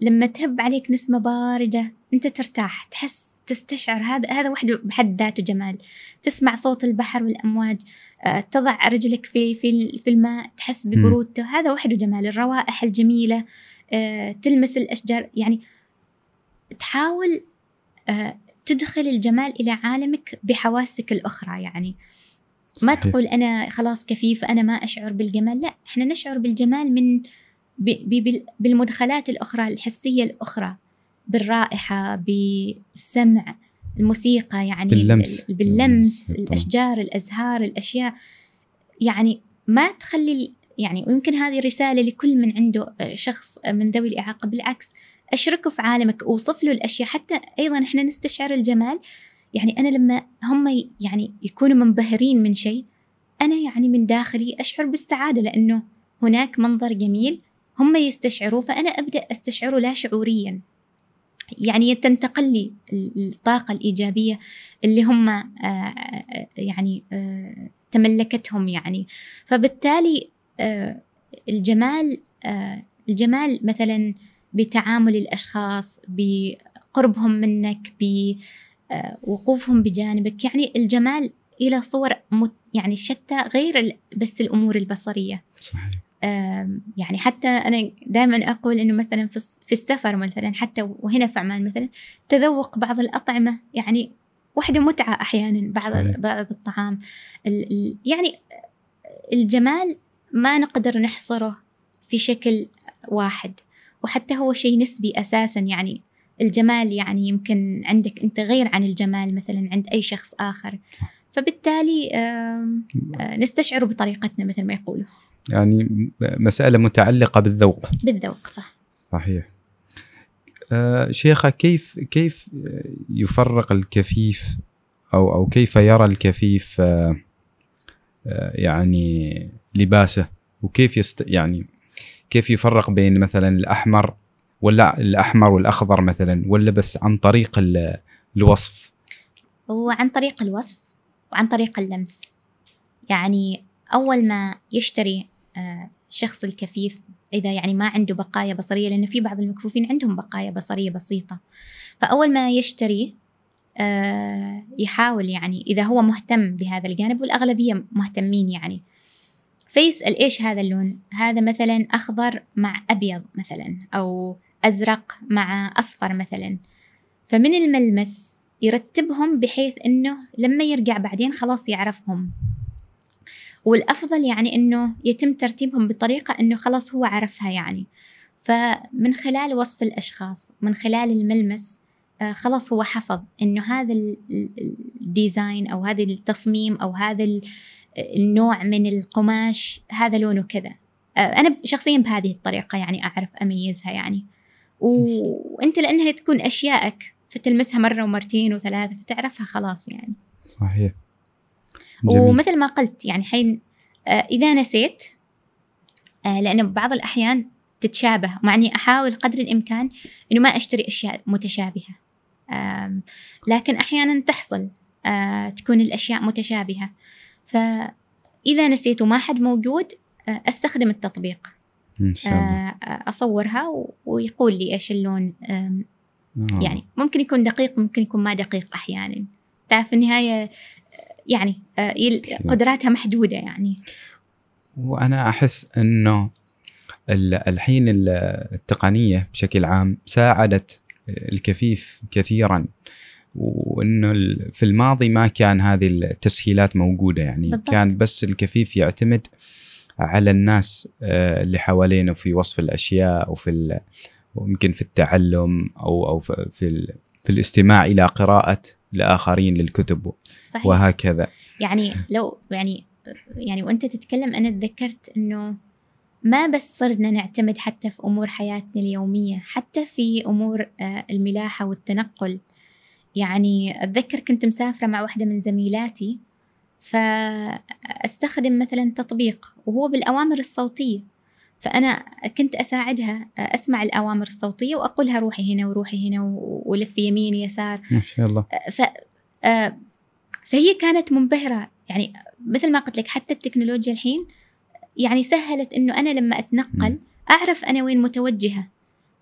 لما تهب عليك نسمة باردة أنت ترتاح تحس تستشعر. هذا هذا وحده بحد ذاته جمال. تسمع صوت البحر والأمواج آه، تضع رجلك في في في الماء تحس ببرودته هذا وحده جمال. الروائح الجميلة آه، تلمس الأشجار. يعني تحاول آه، تدخل الجمال إلى عالمك بحواسك الأخرى. يعني ما صحيح. تقول أنا خلاص كفيف أنا ما أشعر بالجمال. لا إحنا نشعر بالجمال من بالمدخلات الأخرى الحسية الأخرى بالرائحة بالسمع الموسيقى يعني باللمس, باللمس الأشجار الأزهار الأشياء. يعني ما تخلي يعني ويمكن هذه رسالة لكل من عنده شخص من ذوي الإعاقة. بالعكس أشركه في عالمك أوصف له الأشياء. حتى أيضا إحنا نستشعر الجمال. يعني أنا لما هم يعني يكونوا منبهرين من شيء أنا يعني من داخلي أشعر بالسعادة لأنه هناك منظر جميل هم يستشعروه فأنا أبدأ أستشعره لا شعوريا. يعني تنتقل لي الطاقة الإيجابية اللي هم آه، آه، يعني آه، تملكتهم يعني. فبالتالي الجمال الجمال مثلا بتعامل الأشخاص بقربهم منك بوقوفهم بجانبك. يعني الجمال إلى صور يعني شتى غير بس الأمور البصرية. صحيح. يعني حتى أنا دائما أقول إنه مثلا في السفر مثلا حتى وهنا في عمان مثلا تذوق بعض الأطعمة يعني واحدة متعة أحيانا بعض صحيح. بعض الطعام. يعني الجمال ما نقدر نحصره في شكل واحد وحتى هو شيء نسبي أساسا. يعني الجمال يعني يمكن عندك أنت غير عن الجمال مثلا عند أي شخص آخر. فبالتالي نستشعره بطريقتنا مثل ما يقولوا. يعني مسألة متعلقة بالذوق. بالذوق صح. صحيح. آه شيخة كيف كيف يفرق الكفيف أو أو كيف يرى الكفيف آه آه يعني لباسه؟ وكيف يست يعني كيف يفرق بين مثلا الأحمر ولا الأحمر والأخضر مثلا ولا بس عن طريق الوصف؟ وعن طريق الوصف وعن طريق اللمس. يعني أول ما يشتري الشخص آه، الكفيف إذا يعني ما عنده بقايا بصرية لأن في بعض المكفوفين عندهم بقايا بصرية بسيطة. فأول ما يشتري آه، يحاول يعني إذا هو مهتم بهذا الجانب والأغلبية مهتمين يعني. فيسأل إيش هذا اللون؟ هذا مثلا أخضر مع أبيض مثلا أو أزرق مع أصفر مثلا. فمن الملمس يرتبهم بحيث إنه لما يرجع بعدين خلاص يعرفهم. والأفضل يعني إنه يتم ترتيبهم بطريقة إنه خلاص هو عرفها يعني. فمن خلال وصف الأشخاص من خلال الملمس آه خلاص هو حفظ إنه هذا الديزاين أو هذا التصميم أو هذا النوع من القماش هذا لونه كذا. آه أنا شخصيا بهذه الطريقة يعني أعرف أميزها يعني. وأنت لأنها تكون أشيائك فتلمسها مرة ومرتين وثلاثة فتعرفها خلاص يعني. صحيح. جميل. ومثل ما قلت يعني حين آه، إذا نسيت آه، لأنه بعض الأحيان تتشابه مع إني أحاول قدر الإمكان إنه ما أشتري أشياء متشابهة. لكن أحيانا تحصل آه، تكون الأشياء متشابهة. فإذا نسيت وما حد موجود أستخدم التطبيق. إن شاء الله. أصورها ويقول لي إيش اللون يعني ممكن يكون دقيق ممكن يكون ما دقيق أحيانا. تعرف في النهاية يعني قدراتها محدودة يعني. وأنا أحس إنه الحين التقنية بشكل عام ساعدت الكفيف كثيرا وإنه في الماضي ما كان هذه التسهيلات موجودة يعني. بالضبط. كان بس الكفيف يعتمد على الناس آه، اللي حوالينه في وصف الأشياء وفي ويمكن في التعلم أو أو في في الاستماع إلى قراءة. الاخرين للكتب صحيح. وهكذا. يعني لو يعني يعني وأنت تتكلم أنا تذكرت إنه ما بس صرنا نعتمد حتى في أمور حياتنا اليومية حتى في أمور آه، الملاحة والتنقل. يعني أتذكر كنت مسافرة مع واحدة من زميلاتي فأستخدم مثلا تطبيق وهو بالأوامر الصوتية. فأنا كنت أساعدها آه، أسمع الأوامر الصوتية وأقولها روحي هنا وروحي هنا ولفي يمين يسار. ما شاء الله. ف فهي كانت منبهرة. يعني مثل ما قلت لك حتى التكنولوجيا الحين يعني سهلت إنه أنا لما أتنقل أعرف أنا وين متوجهة.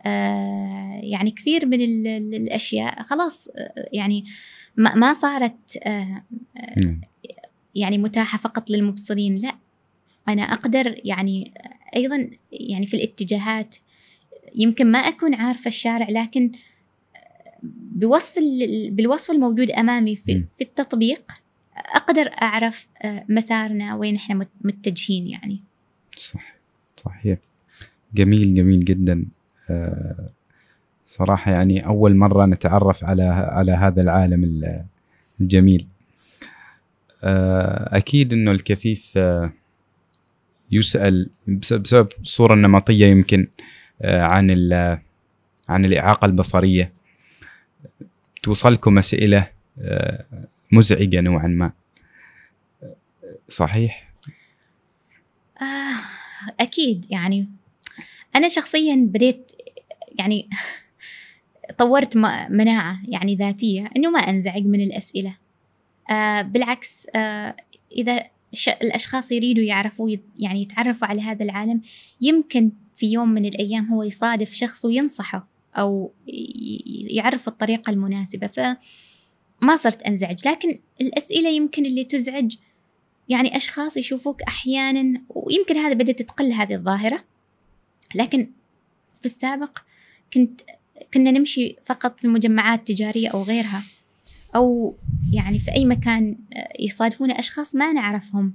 آه يعني كثير من الأشياء خلاص يعني ما, صارت يعني متاحة فقط للمبصرين. لا أنا أقدر يعني أيضا يعني في الاتجاهات يمكن ما أكون عارفة الشارع لكن بوصف بالوصف الموجود أمامي في, في التطبيق أقدر أعرف آه، مسارنا وين إحنا متجهين يعني. صح صحيح. جميل جميل جدا. آه، صراحة يعني أول مرة نتعرف على على هذا العالم الجميل. آه، أكيد إنه الكفيف يسأل بسبب الصورة النمطية يمكن عن عن الإعاقة البصرية. توصلكم أسئلة مزعجة نوعا ما. صحيح؟ آه أكيد. يعني أنا شخصيا بديت يعني طورت مناعة يعني ذاتية إنه ما أنزعج من الأسئلة. آه بالعكس آه إذا الأشخاص يريدوا يعرفوا يعني يتعرفوا على هذا العالم يمكن في يوم من الأيام هو يصادف شخص وينصحه أو يعرف الطريقة المناسبة. ف ما صرت أنزعج لكن الأسئلة يمكن اللي تزعج. يعني أشخاص يشوفوك أحيانا ويمكن هذا بدأت تقل هذه الظاهرة. لكن في السابق كنت كنا نمشي فقط في مجمعات تجارية أو غيرها. أو يعني في أي مكان آه، يصادفون أشخاص ما نعرفهم.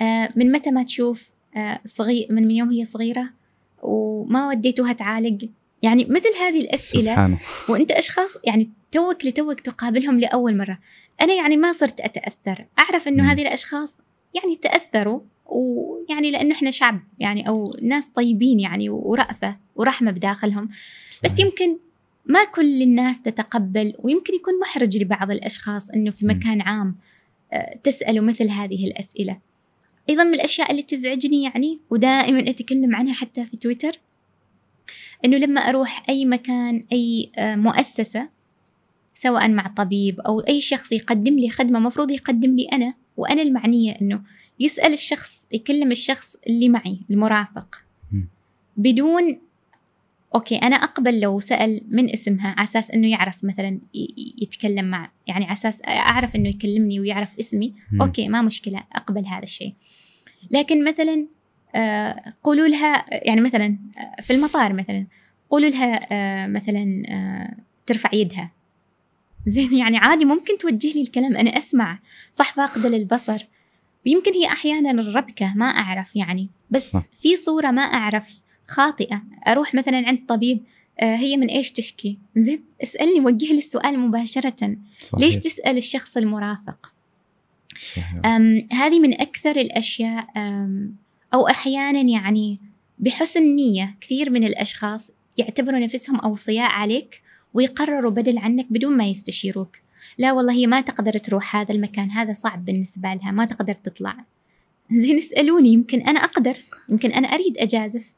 آه، من متى ما تشوف آه، صغير من يوم هي صغيرة وما وديتوها تعالج؟ يعني مثل هذه الأسئلة سبحانه. وأنت أشخاص يعني توك لتوك تقابلهم لأول مرة. أنا يعني ما صرت أتأثر. أعرف أنه هذه الأشخاص يعني تأثروا ويعني لأنه إحنا شعب يعني أو ناس طيبين يعني ورأفة ورحمة بداخلهم. صحيح. بس يمكن ما كل الناس تتقبل ويمكن يكون محرج لبعض الأشخاص أنه في مكان عام آه، تسألوا مثل هذه الأسئلة. أيضا من الأشياء اللي تزعجني يعني ودائما أتكلم عنها حتى في تويتر أنه لما أروح أي مكان أي آه، مؤسسة سواء مع طبيب أو أي شخص يقدم لي خدمة مفروض يقدم لي أنا وأنا المعنية أنه يسأل الشخص يكلم الشخص اللي معي المرافق. بدون okay أنا أقبل لو سأل من اسمها على أساس إنه يعرف مثلا يتكلم مع يعني على أساس أعرف إنه يكلمني ويعرف اسمي okay ما مشكلة أقبل هذا الشيء. لكن مثلا آه قولوا لها يعني مثلا آه، في المطار مثلا قولوا لها آه مثلا آه ترفع يدها. زين يعني عادي ممكن توجه لي الكلام أنا أسمع صح فاقدة للبصر. ويمكن هي أحيانا الربكة ما أعرف يعني بس صح. في صورة ما أعرف خاطئة. أروح مثلا عند طبيب آه هي من إيش تشكي؟ زين اسألني وجه لي السؤال مباشرة. صحيح. ليش تسأل الشخص المرافق؟ هذه من أكثر الأشياء أو أحيانا يعني بحسن نية كثير من الأشخاص يعتبروا نفسهم أوصياء عليك ويقرروا بدل عنك بدون ما يستشيروك. لا والله هي ما تقدر تروح هذا المكان هذا صعب بالنسبة لها ما تقدر تطلع. زين اسألوني يمكن أنا أقدر يمكن أنا أريد أجازف. آه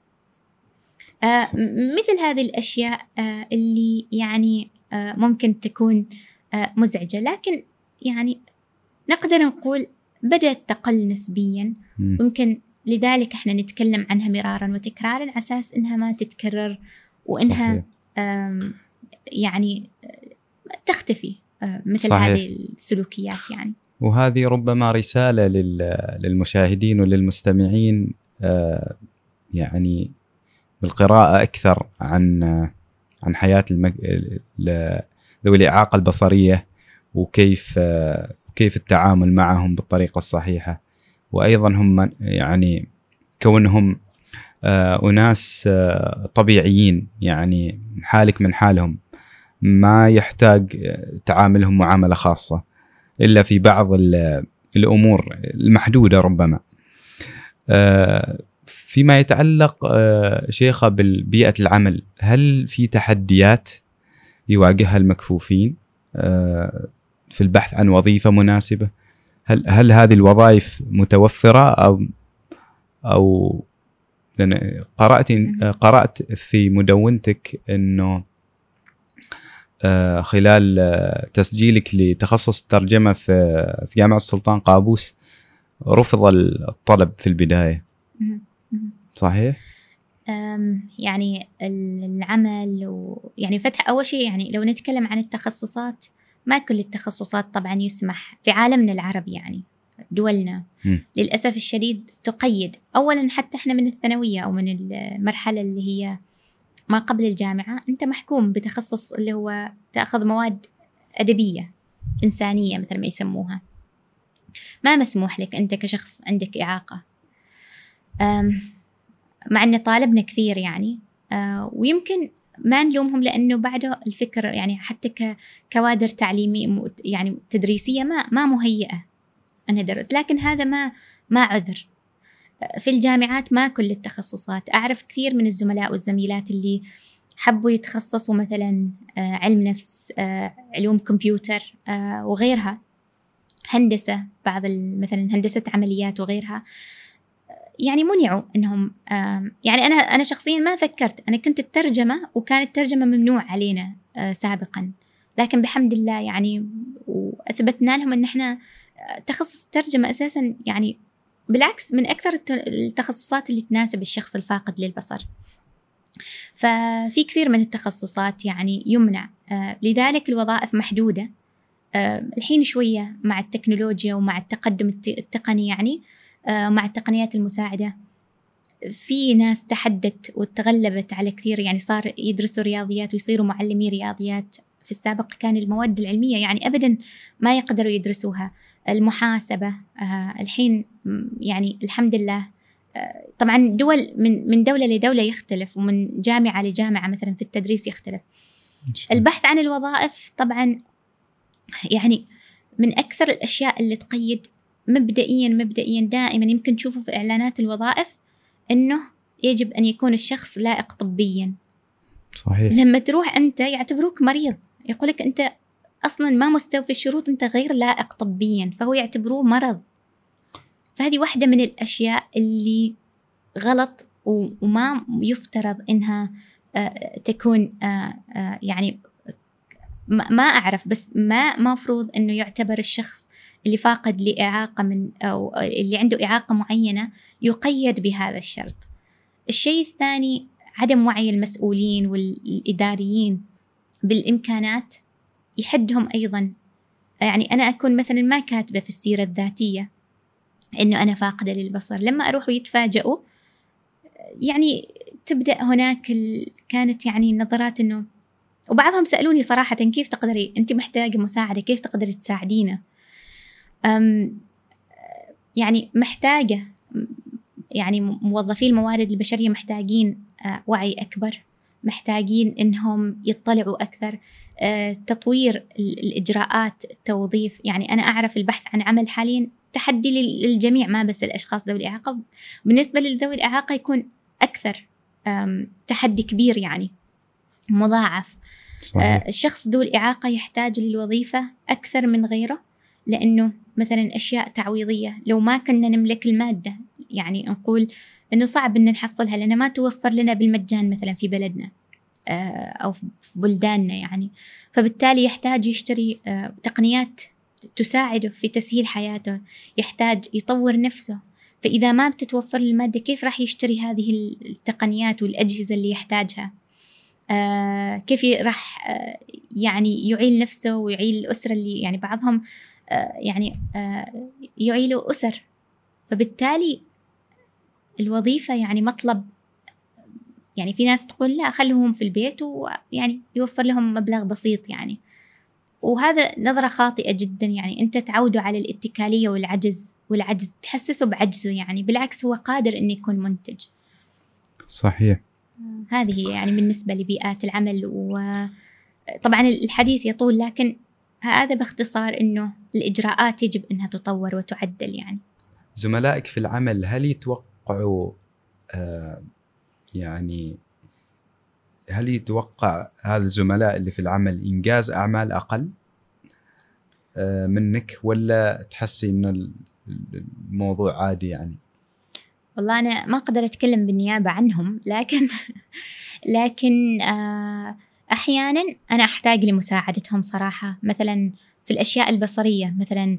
مثل هذه الأشياء آه اللي يعني آه ممكن تكون آه مزعجة. لكن يعني نقدر نقول بدأت تقل نسبيا. ممكن لذلك إحنا نتكلم عنها مرارا وتكرارا على أساس إنها ما تتكرر وإنها يعني تختفي آه، مثل صحيح. هذه السلوكيات يعني. وهذه ربما رسالة للمشاهدين وللمستمعين آه، يعني بالقراءة أكثر عن عن حياة المك... ذوي الإعاقة البصرية وكيف كيف التعامل معهم بالطريقة الصحيحة. وأيضا هم يعني كونهم آه، أناس آه، طبيعيين يعني حالك من حالهم ما يحتاج آه، تعاملهم معاملة خاصة إلا في بعض الأمور المحدودة ربما. فيما يتعلق شيخة بالبيئة العمل هل في تحديات يواجهها المكفوفين في البحث عن وظيفة مناسبة؟ هل هل هذه الوظائف متوفرة أو أو لأن قرأت قرأت في مدونتك إنه آه، خلال آه، تسجيلك لتخصص الترجمة في في جامعة السلطان قابوس رفض الطلب في البداية. صحيح؟ يعني العمل و يعني فتح أول شيء يعني لو نتكلم عن التخصصات ما كل التخصصات طبعا يسمح في عالمنا العربي يعني دولنا. م. للأسف الشديد تقيد. أولا حتى إحنا من الثانوية أو من المرحلة اللي هي ما قبل الجامعة أنت محكوم بتخصص اللي هو تأخذ مواد أدبية إنسانية مثل ما يسموها. ما مسموح لك أنت كشخص عندك إعاقة. مع أن طالبنا كثير يعني. آه، ويمكن ما نلومهم لأنه بعده الفكر يعني حتى كوادر تعليمية يعني تدريسية ما ما مهيئة انها درس لكن هذا ما ما عذر. في الجامعات ما كل التخصصات. أعرف كثير من الزملاء والزميلات اللي حبوا يتخصصوا مثلا آه، علم نفس آه، علوم كمبيوتر وغيرها. هندسة بعض مثلا هندسة عمليات وغيرها. يعني منعوا إنهم يعني أنا أنا شخصيا ما فكرت أنا كنت الترجمة وكانت الترجمة ممنوع علينا آه، سابقا. لكن بحمد الله يعني وأثبتنا لهم إن إحنا آه، تخصص الترجمة أساسا يعني بالعكس من أكثر التخصصات اللي تناسب الشخص الفاقد للبصر. ففي كثير من التخصصات يعني يمنع آه، لذلك الوظائف محدودة. الحين شوية مع التكنولوجيا ومع التقدم التقني يعني مع التقنيات المساعدة. في ناس تحدت وتغلبت على كثير يعني صار يدرسوا رياضيات ويصيروا معلمي رياضيات. في السابق كان المواد العلمية يعني أبدا ما يقدروا يدرسوها. المحاسبة آه الحين يعني الحمد لله آه طبعا دول من من دولة لدولة يختلف ومن جامعة لجامعة مثلا في التدريس يختلف. البحث عن الوظائف طبعا يعني من أكثر الأشياء اللي تقيد مبدئيا مبدئيا دائما يمكن تشوفه في إعلانات الوظائف إنه يجب أن يكون الشخص لائق طبيا. صحيح. لما تروح أنت يعتبروك مريض يقولك أنت أصلا ما مستوفي الشروط أنت غير لائق طبيا فهو يعتبروه مرض. فهذه واحدة من الأشياء اللي غلط وما يفترض إنها آه، تكون آه، آه، يعني ما أعرف بس ما مفروض إنه يعتبر الشخص اللي فاقد لإعاقة من أو اللي عنده إعاقة معينة يقيد بهذا الشرط. الشيء الثاني عدم وعي المسؤولين والإداريين بالإمكانات يحدهم أيضا. يعني أنا أكون مثلا ما كاتبة في السيرة الذاتية إنه أنا فاقدة للبصر. لما أروح ويتفاجئوا يعني تبدأ هناك ال... كانت يعني نظرات إنه وبعضهم سألوني صراحة كيف تقدري أنت محتاجة مساعدة كيف تقدري تساعدينا يعني محتاجة يعني موظفي الموارد البشرية محتاجين آه، وعي أكبر محتاجين إنهم يطلعوا أكثر آه، تطوير الإجراءات التوظيف. يعني أنا أعرف البحث عن عمل حاليا تحدي للجميع ما بس الأشخاص ذوي الإعاقة. بالنسبة لذوي الإعاقة يكون أكثر تحدي كبير يعني مضاعف. صحيح. آه، الشخص ذو الإعاقة يحتاج للوظيفة أكثر من غيره لأنه مثلا أشياء تعويضية. لو ما كنا نملك المادة يعني نقول إنه صعب إن نحصلها لأن ما توفر لنا بالمجان مثلا في بلدنا آه، أو في بلداننا يعني. فبالتالي يحتاج يشتري آه، تقنيات تساعده في تسهيل حياته يحتاج يطور نفسه. فإذا ما بتتوفر المادة كيف راح يشتري هذه التقنيات والأجهزة اللي يحتاجها؟ آه كيف راح آه يعني يعيل نفسه ويعيل الأسرة اللي يعني بعضهم يعني آه يعيلوا أسر. فبالتالي الوظيفة يعني مطلب يعني في ناس تقول لا خلهم في البيت ويعني يوفر لهم مبلغ بسيط يعني. وهذا نظرة خاطئة جدا يعني أنت تعوده على الاتكالية والعجز والعجز تحسسه بعجزه يعني بالعكس هو قادر أنه يكون منتج. صحيح. هذه هي يعني بالنسبة لبيئات العمل وطبعا الحديث يطول لكن هذا باختصار أنه الإجراءات يجب أنها تطور وتعدل يعني. زملائك في العمل هل يتوقعوا آه يعني هل يتوقع هذا الزملاء اللي في العمل إنجاز أعمال أقل آه منك ولا تحسي ان الموضوع عادي يعني؟ والله أنا ما أقدر أتكلم بالنيابة عنهم لكن لكن آه أحيانا أنا أحتاج لمساعدتهم صراحة مثلا في الأشياء البصرية مثلا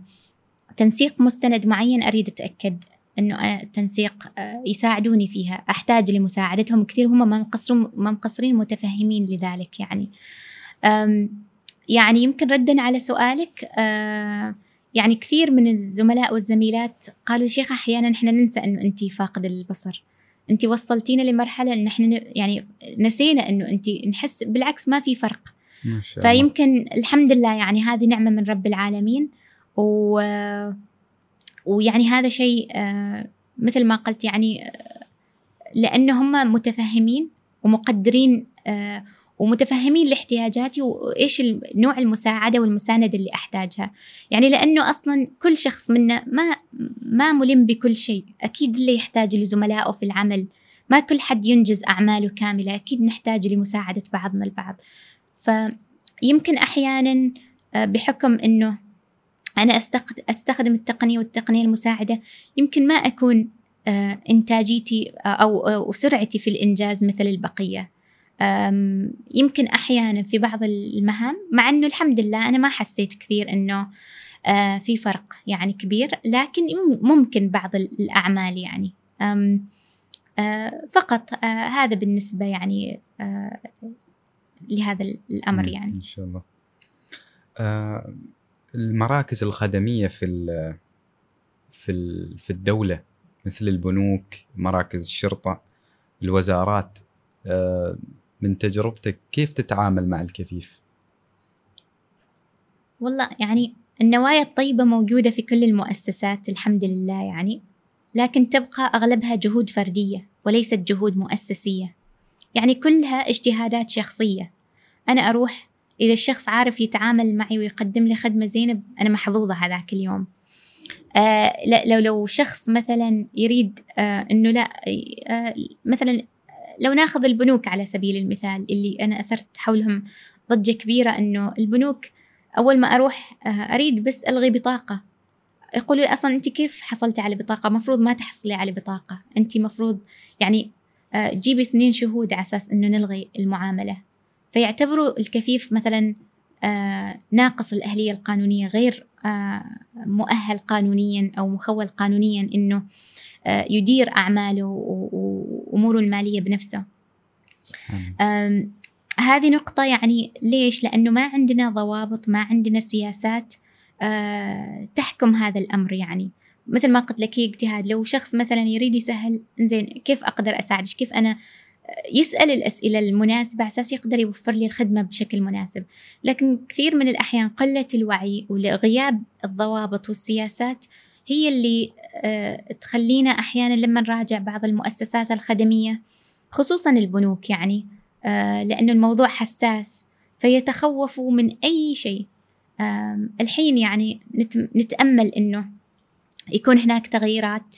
تنسيق مستند معين أريد أتأكد إنه التنسيق آه، يساعدوني فيها. أحتاج لمساعدتهم كثير هم ما مقصرين ما مقصرين متفهمين لذلك يعني. يعني يمكن ردا على سؤالك آه، يعني كثير من الزملاء والزميلات قالوا شيخ أحيانا إحنا ننسى إنه انت فاقد البصر. انت وصلتينا لمرحلة إن إحنا يعني نسينا إنه انت نحس بالعكس ما في فرق ما شاء الله. فيمكن الحمد لله يعني هذه نعمة من رب العالمين و ويعني هذا شيء آه، مثل ما قلت يعني آه، لأنه هم متفهمين ومقدرين آه، ومتفهمين لاحتياجاتي وإيش نوع المساعدة والمساندة اللي أحتاجها. يعني لأنه أصلا كل شخص منا ما ما ملم بكل شيء. أكيد اللي يحتاج لزملائه في العمل. ما كل حد ينجز أعماله كاملة. أكيد نحتاج لمساعدة بعضنا البعض. فيمكن أحيانا بحكم إنه أنا أستخدم التقنية والتقنية المساعدة يمكن ما أكون آه، إنتاجيتي آه، أو سرعتي في الإنجاز مثل البقية. يمكن أحيانا في بعض المهام مع أنه الحمد لله أنا ما حسيت كثير أنه آه، في فرق يعني كبير لكن ممكن بعض الأعمال يعني. فقط هذا بالنسبة يعني لهذا الأمر يعني. إن شاء الله. المراكز الخدمية في في في الدولة مثل البنوك مراكز الشرطة الوزارات من تجربتك كيف تتعامل مع الكفيف؟ والله يعني النوايا الطيبة موجودة في كل المؤسسات الحمد لله يعني لكن تبقى أغلبها جهود فردية وليست جهود مؤسسية. يعني كلها اجتهادات شخصية. أنا أروح إذا الشخص عارف يتعامل معي ويقدم لي خدمة زينة أنا محظوظة هذاك اليوم. آه لو لو شخص مثلا يريد آه إنه لا آه مثلا لو ناخذ البنوك على سبيل المثال اللي أنا أثرت حولهم ضجة كبيرة إنه البنوك أول ما أروح آه أريد بس ألغي بطاقة. يقولوا لي أصلا أنت كيف حصلتي على بطاقة؟ مفروض ما تحصلي على بطاقة. أنت مفروض يعني آه جيبي اثنين شهود على أساس إنه نلغي المعاملة. فيعتبروا الكفيف مثلا آه ناقص الأهلية القانونية غير مؤهل قانونيا أو مخول قانونيا آه يدير أعماله وأموره المالية بنفسه. هذه نقطة يعني ليش؟ لأنه ما عندنا ضوابط ما عندنا سياسات آه، تحكم هذا الأمر يعني. مثل ما قلت لك هي اجتهاد. لو شخص مثلا يريد يسهل زين كيف أقدر أساعدك؟ كيف أنا؟ يسأل الأسئلة المناسبة على أساس يقدر يوفر لي الخدمة بشكل مناسب. لكن كثير من الأحيان قلة الوعي وغياب الضوابط والسياسات هي اللي آه، تخلينا أحيانا لما نراجع بعض المؤسسات الخدمية خصوصا البنوك يعني آه، لأنه الموضوع حساس فيتخوفوا من أي شيء. الحين يعني نتأمل أنه يكون هناك تغييرات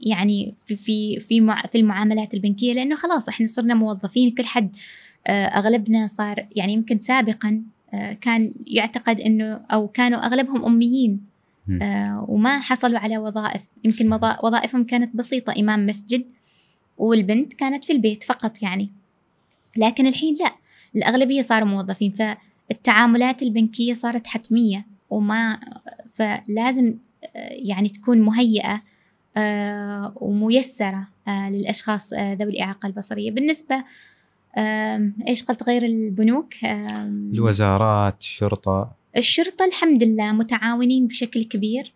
يعني في في في في المعاملات البنكية لأنه خلاص إحنا صرنا موظفين كل حد آه، أغلبنا صار يعني يمكن سابقا كان يعتقد إنه أو كانوا أغلبهم أميين. آه وما حصلوا على وظائف. يمكن وظائفهم كانت بسيطة إمام مسجد والبنت كانت في البيت فقط يعني. لكن الحين لا الأغلبية صاروا موظفين فالتعاملات البنكية صارت حتمية وما فلازم آه، يعني تكون مهيئة آه، وميسرة آه، للأشخاص ذوي الإعاقة البصرية. بالنسبة إيش قلت غير البنوك؟ الوزارات الشرطة. الشرطة الحمد لله متعاونين بشكل كبير.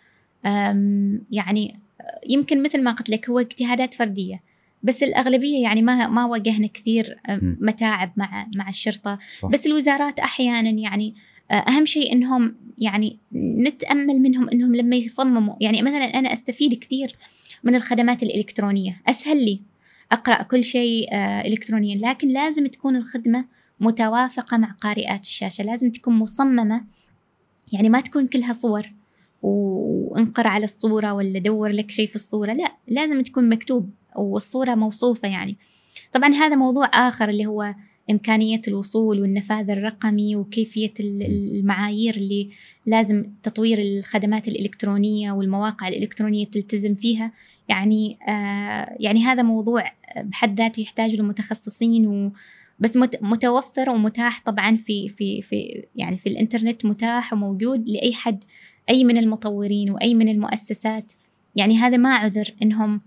يعني يمكن مثل ما قلت لك هو اجتهادات فردية. بس الأغلبية يعني ما ما واجهنا كثير متاعب مع مع الشرطة. صح. بس الوزارات أحيانا يعني أهم شيء إنهم يعني نتأمل منهم إنهم لما يصمموا. يعني مثلا أنا أستفيد كثير من الخدمات الإلكترونية. أسهل لي أقرأ كل شيء إلكترونيا. لكن لازم تكون الخدمة متوافقة مع قارئات الشاشة. لازم تكون مصممة يعني ما تكون كلها صور وانقر على الصورة ولا دور لك شيء في الصورة. لا لازم تكون مكتوب والصورة موصوفة يعني. طبعا هذا موضوع آخر اللي هو إمكانية الوصول والنفاذ الرقمي وكيفية المعايير اللي لازم تطوير الخدمات الإلكترونية والمواقع الإلكترونية تلتزم فيها. يعني آه يعني هذا موضوع بحد ذاته يحتاج له متخصصين بس متوفر ومتاح طبعا في في في يعني في الإنترنت متاح وموجود لأي حد أي من المطورين وأي من المؤسسات. يعني هذا ما عذر إنهم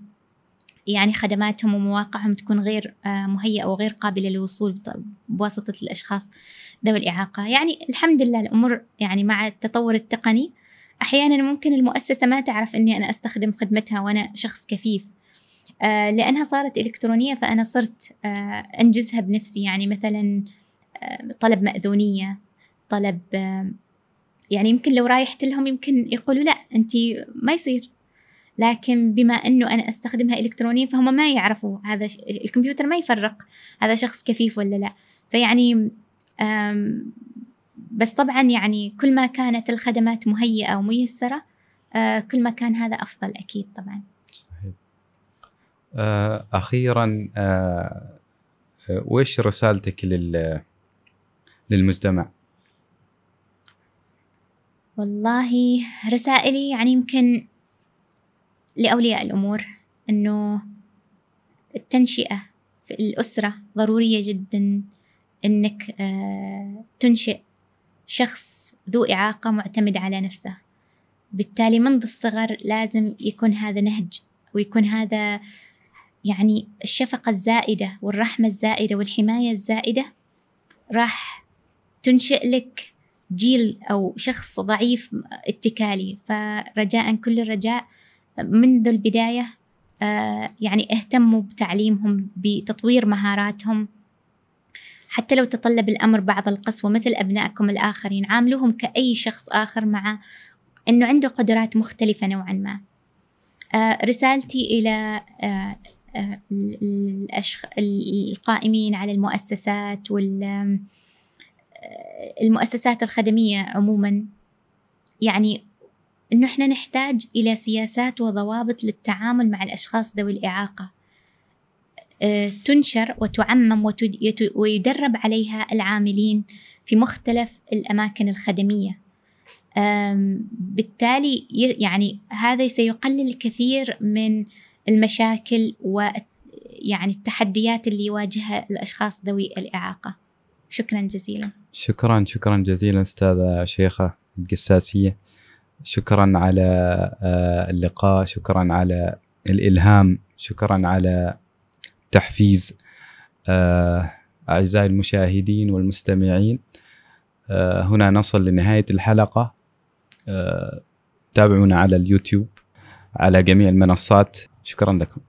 يعني خدماتهم ومواقعهم تكون غير آه، مهيئة وغير قابلة للوصول بواسطة الأشخاص ذوي الإعاقة. يعني الحمد لله الأمور يعني مع التطور التقني أحيانا ممكن المؤسسة ما تعرف أني أنا أستخدم خدمتها وأنا شخص كفيف. لأنها صارت إلكترونية فأنا صرت آه أنجزها بنفسي. يعني مثلا آه طلب مأذونية طلب آه يعني يمكن لو رايحت لهم يمكن يقولوا لا أنت ما يصير. لكن بما إنه أنا أستخدمها الكترونيا فهم ما يعرفوا هذا الكمبيوتر ما يفرق هذا شخص كفيف ولا لا. فيعني بس طبعا يعني كل ما كانت الخدمات مهيئة وميسرة آه، كل ما كان هذا أفضل أكيد طبعا. آه، أخيرا آه، وإيش رسالتك لل للمجتمع؟ والله رسائلي يعني يمكن لأولياء الأمور أنه التنشئة في الأسرة ضرورية جدا أنك تنشئ شخص ذو إعاقة معتمد على نفسه بالتالي منذ الصغر لازم يكون هذا نهج ويكون هذا يعني الشفقة الزائدة والرحمة الزائدة والحماية الزائدة راح تنشئ لك جيل أو شخص ضعيف اتكالي. فرجاء كل الرجاء منذ البداية آه، يعني اهتموا بتعليمهم بتطوير مهاراتهم. حتى لو تطلب الأمر بعض القسوة مثل أبنائكم الآخرين عاملوهم كأي شخص آخر مع أنه عنده قدرات مختلفة نوعا ما. آه، رسالتي إلى آه، الأشخ... القائمين على المؤسسات والمؤسسات الخدمية عموما. يعني انه إحنا نحتاج إلى سياسات وضوابط للتعامل مع الأشخاص ذوي الإعاقة. تنشر وتعمم ويدرب عليها العاملين في مختلف الأماكن الخدمية. بالتالي يعني هذا سيقلل الكثير من المشاكل ويعني التحديات اللي يواجهها الأشخاص ذوي الإعاقة. شكرا جزيلا. شكرا شكرا جزيلا أستاذة شيخة القساسية. شكرا على آه، اللقاء شكرا على الإلهام شكرا على تحفيز آه، أعزائي المشاهدين والمستمعين. آه، هنا نصل لنهاية الحلقة. تابعونا على اليوتيوب. على جميع المنصات. شكرا لكم.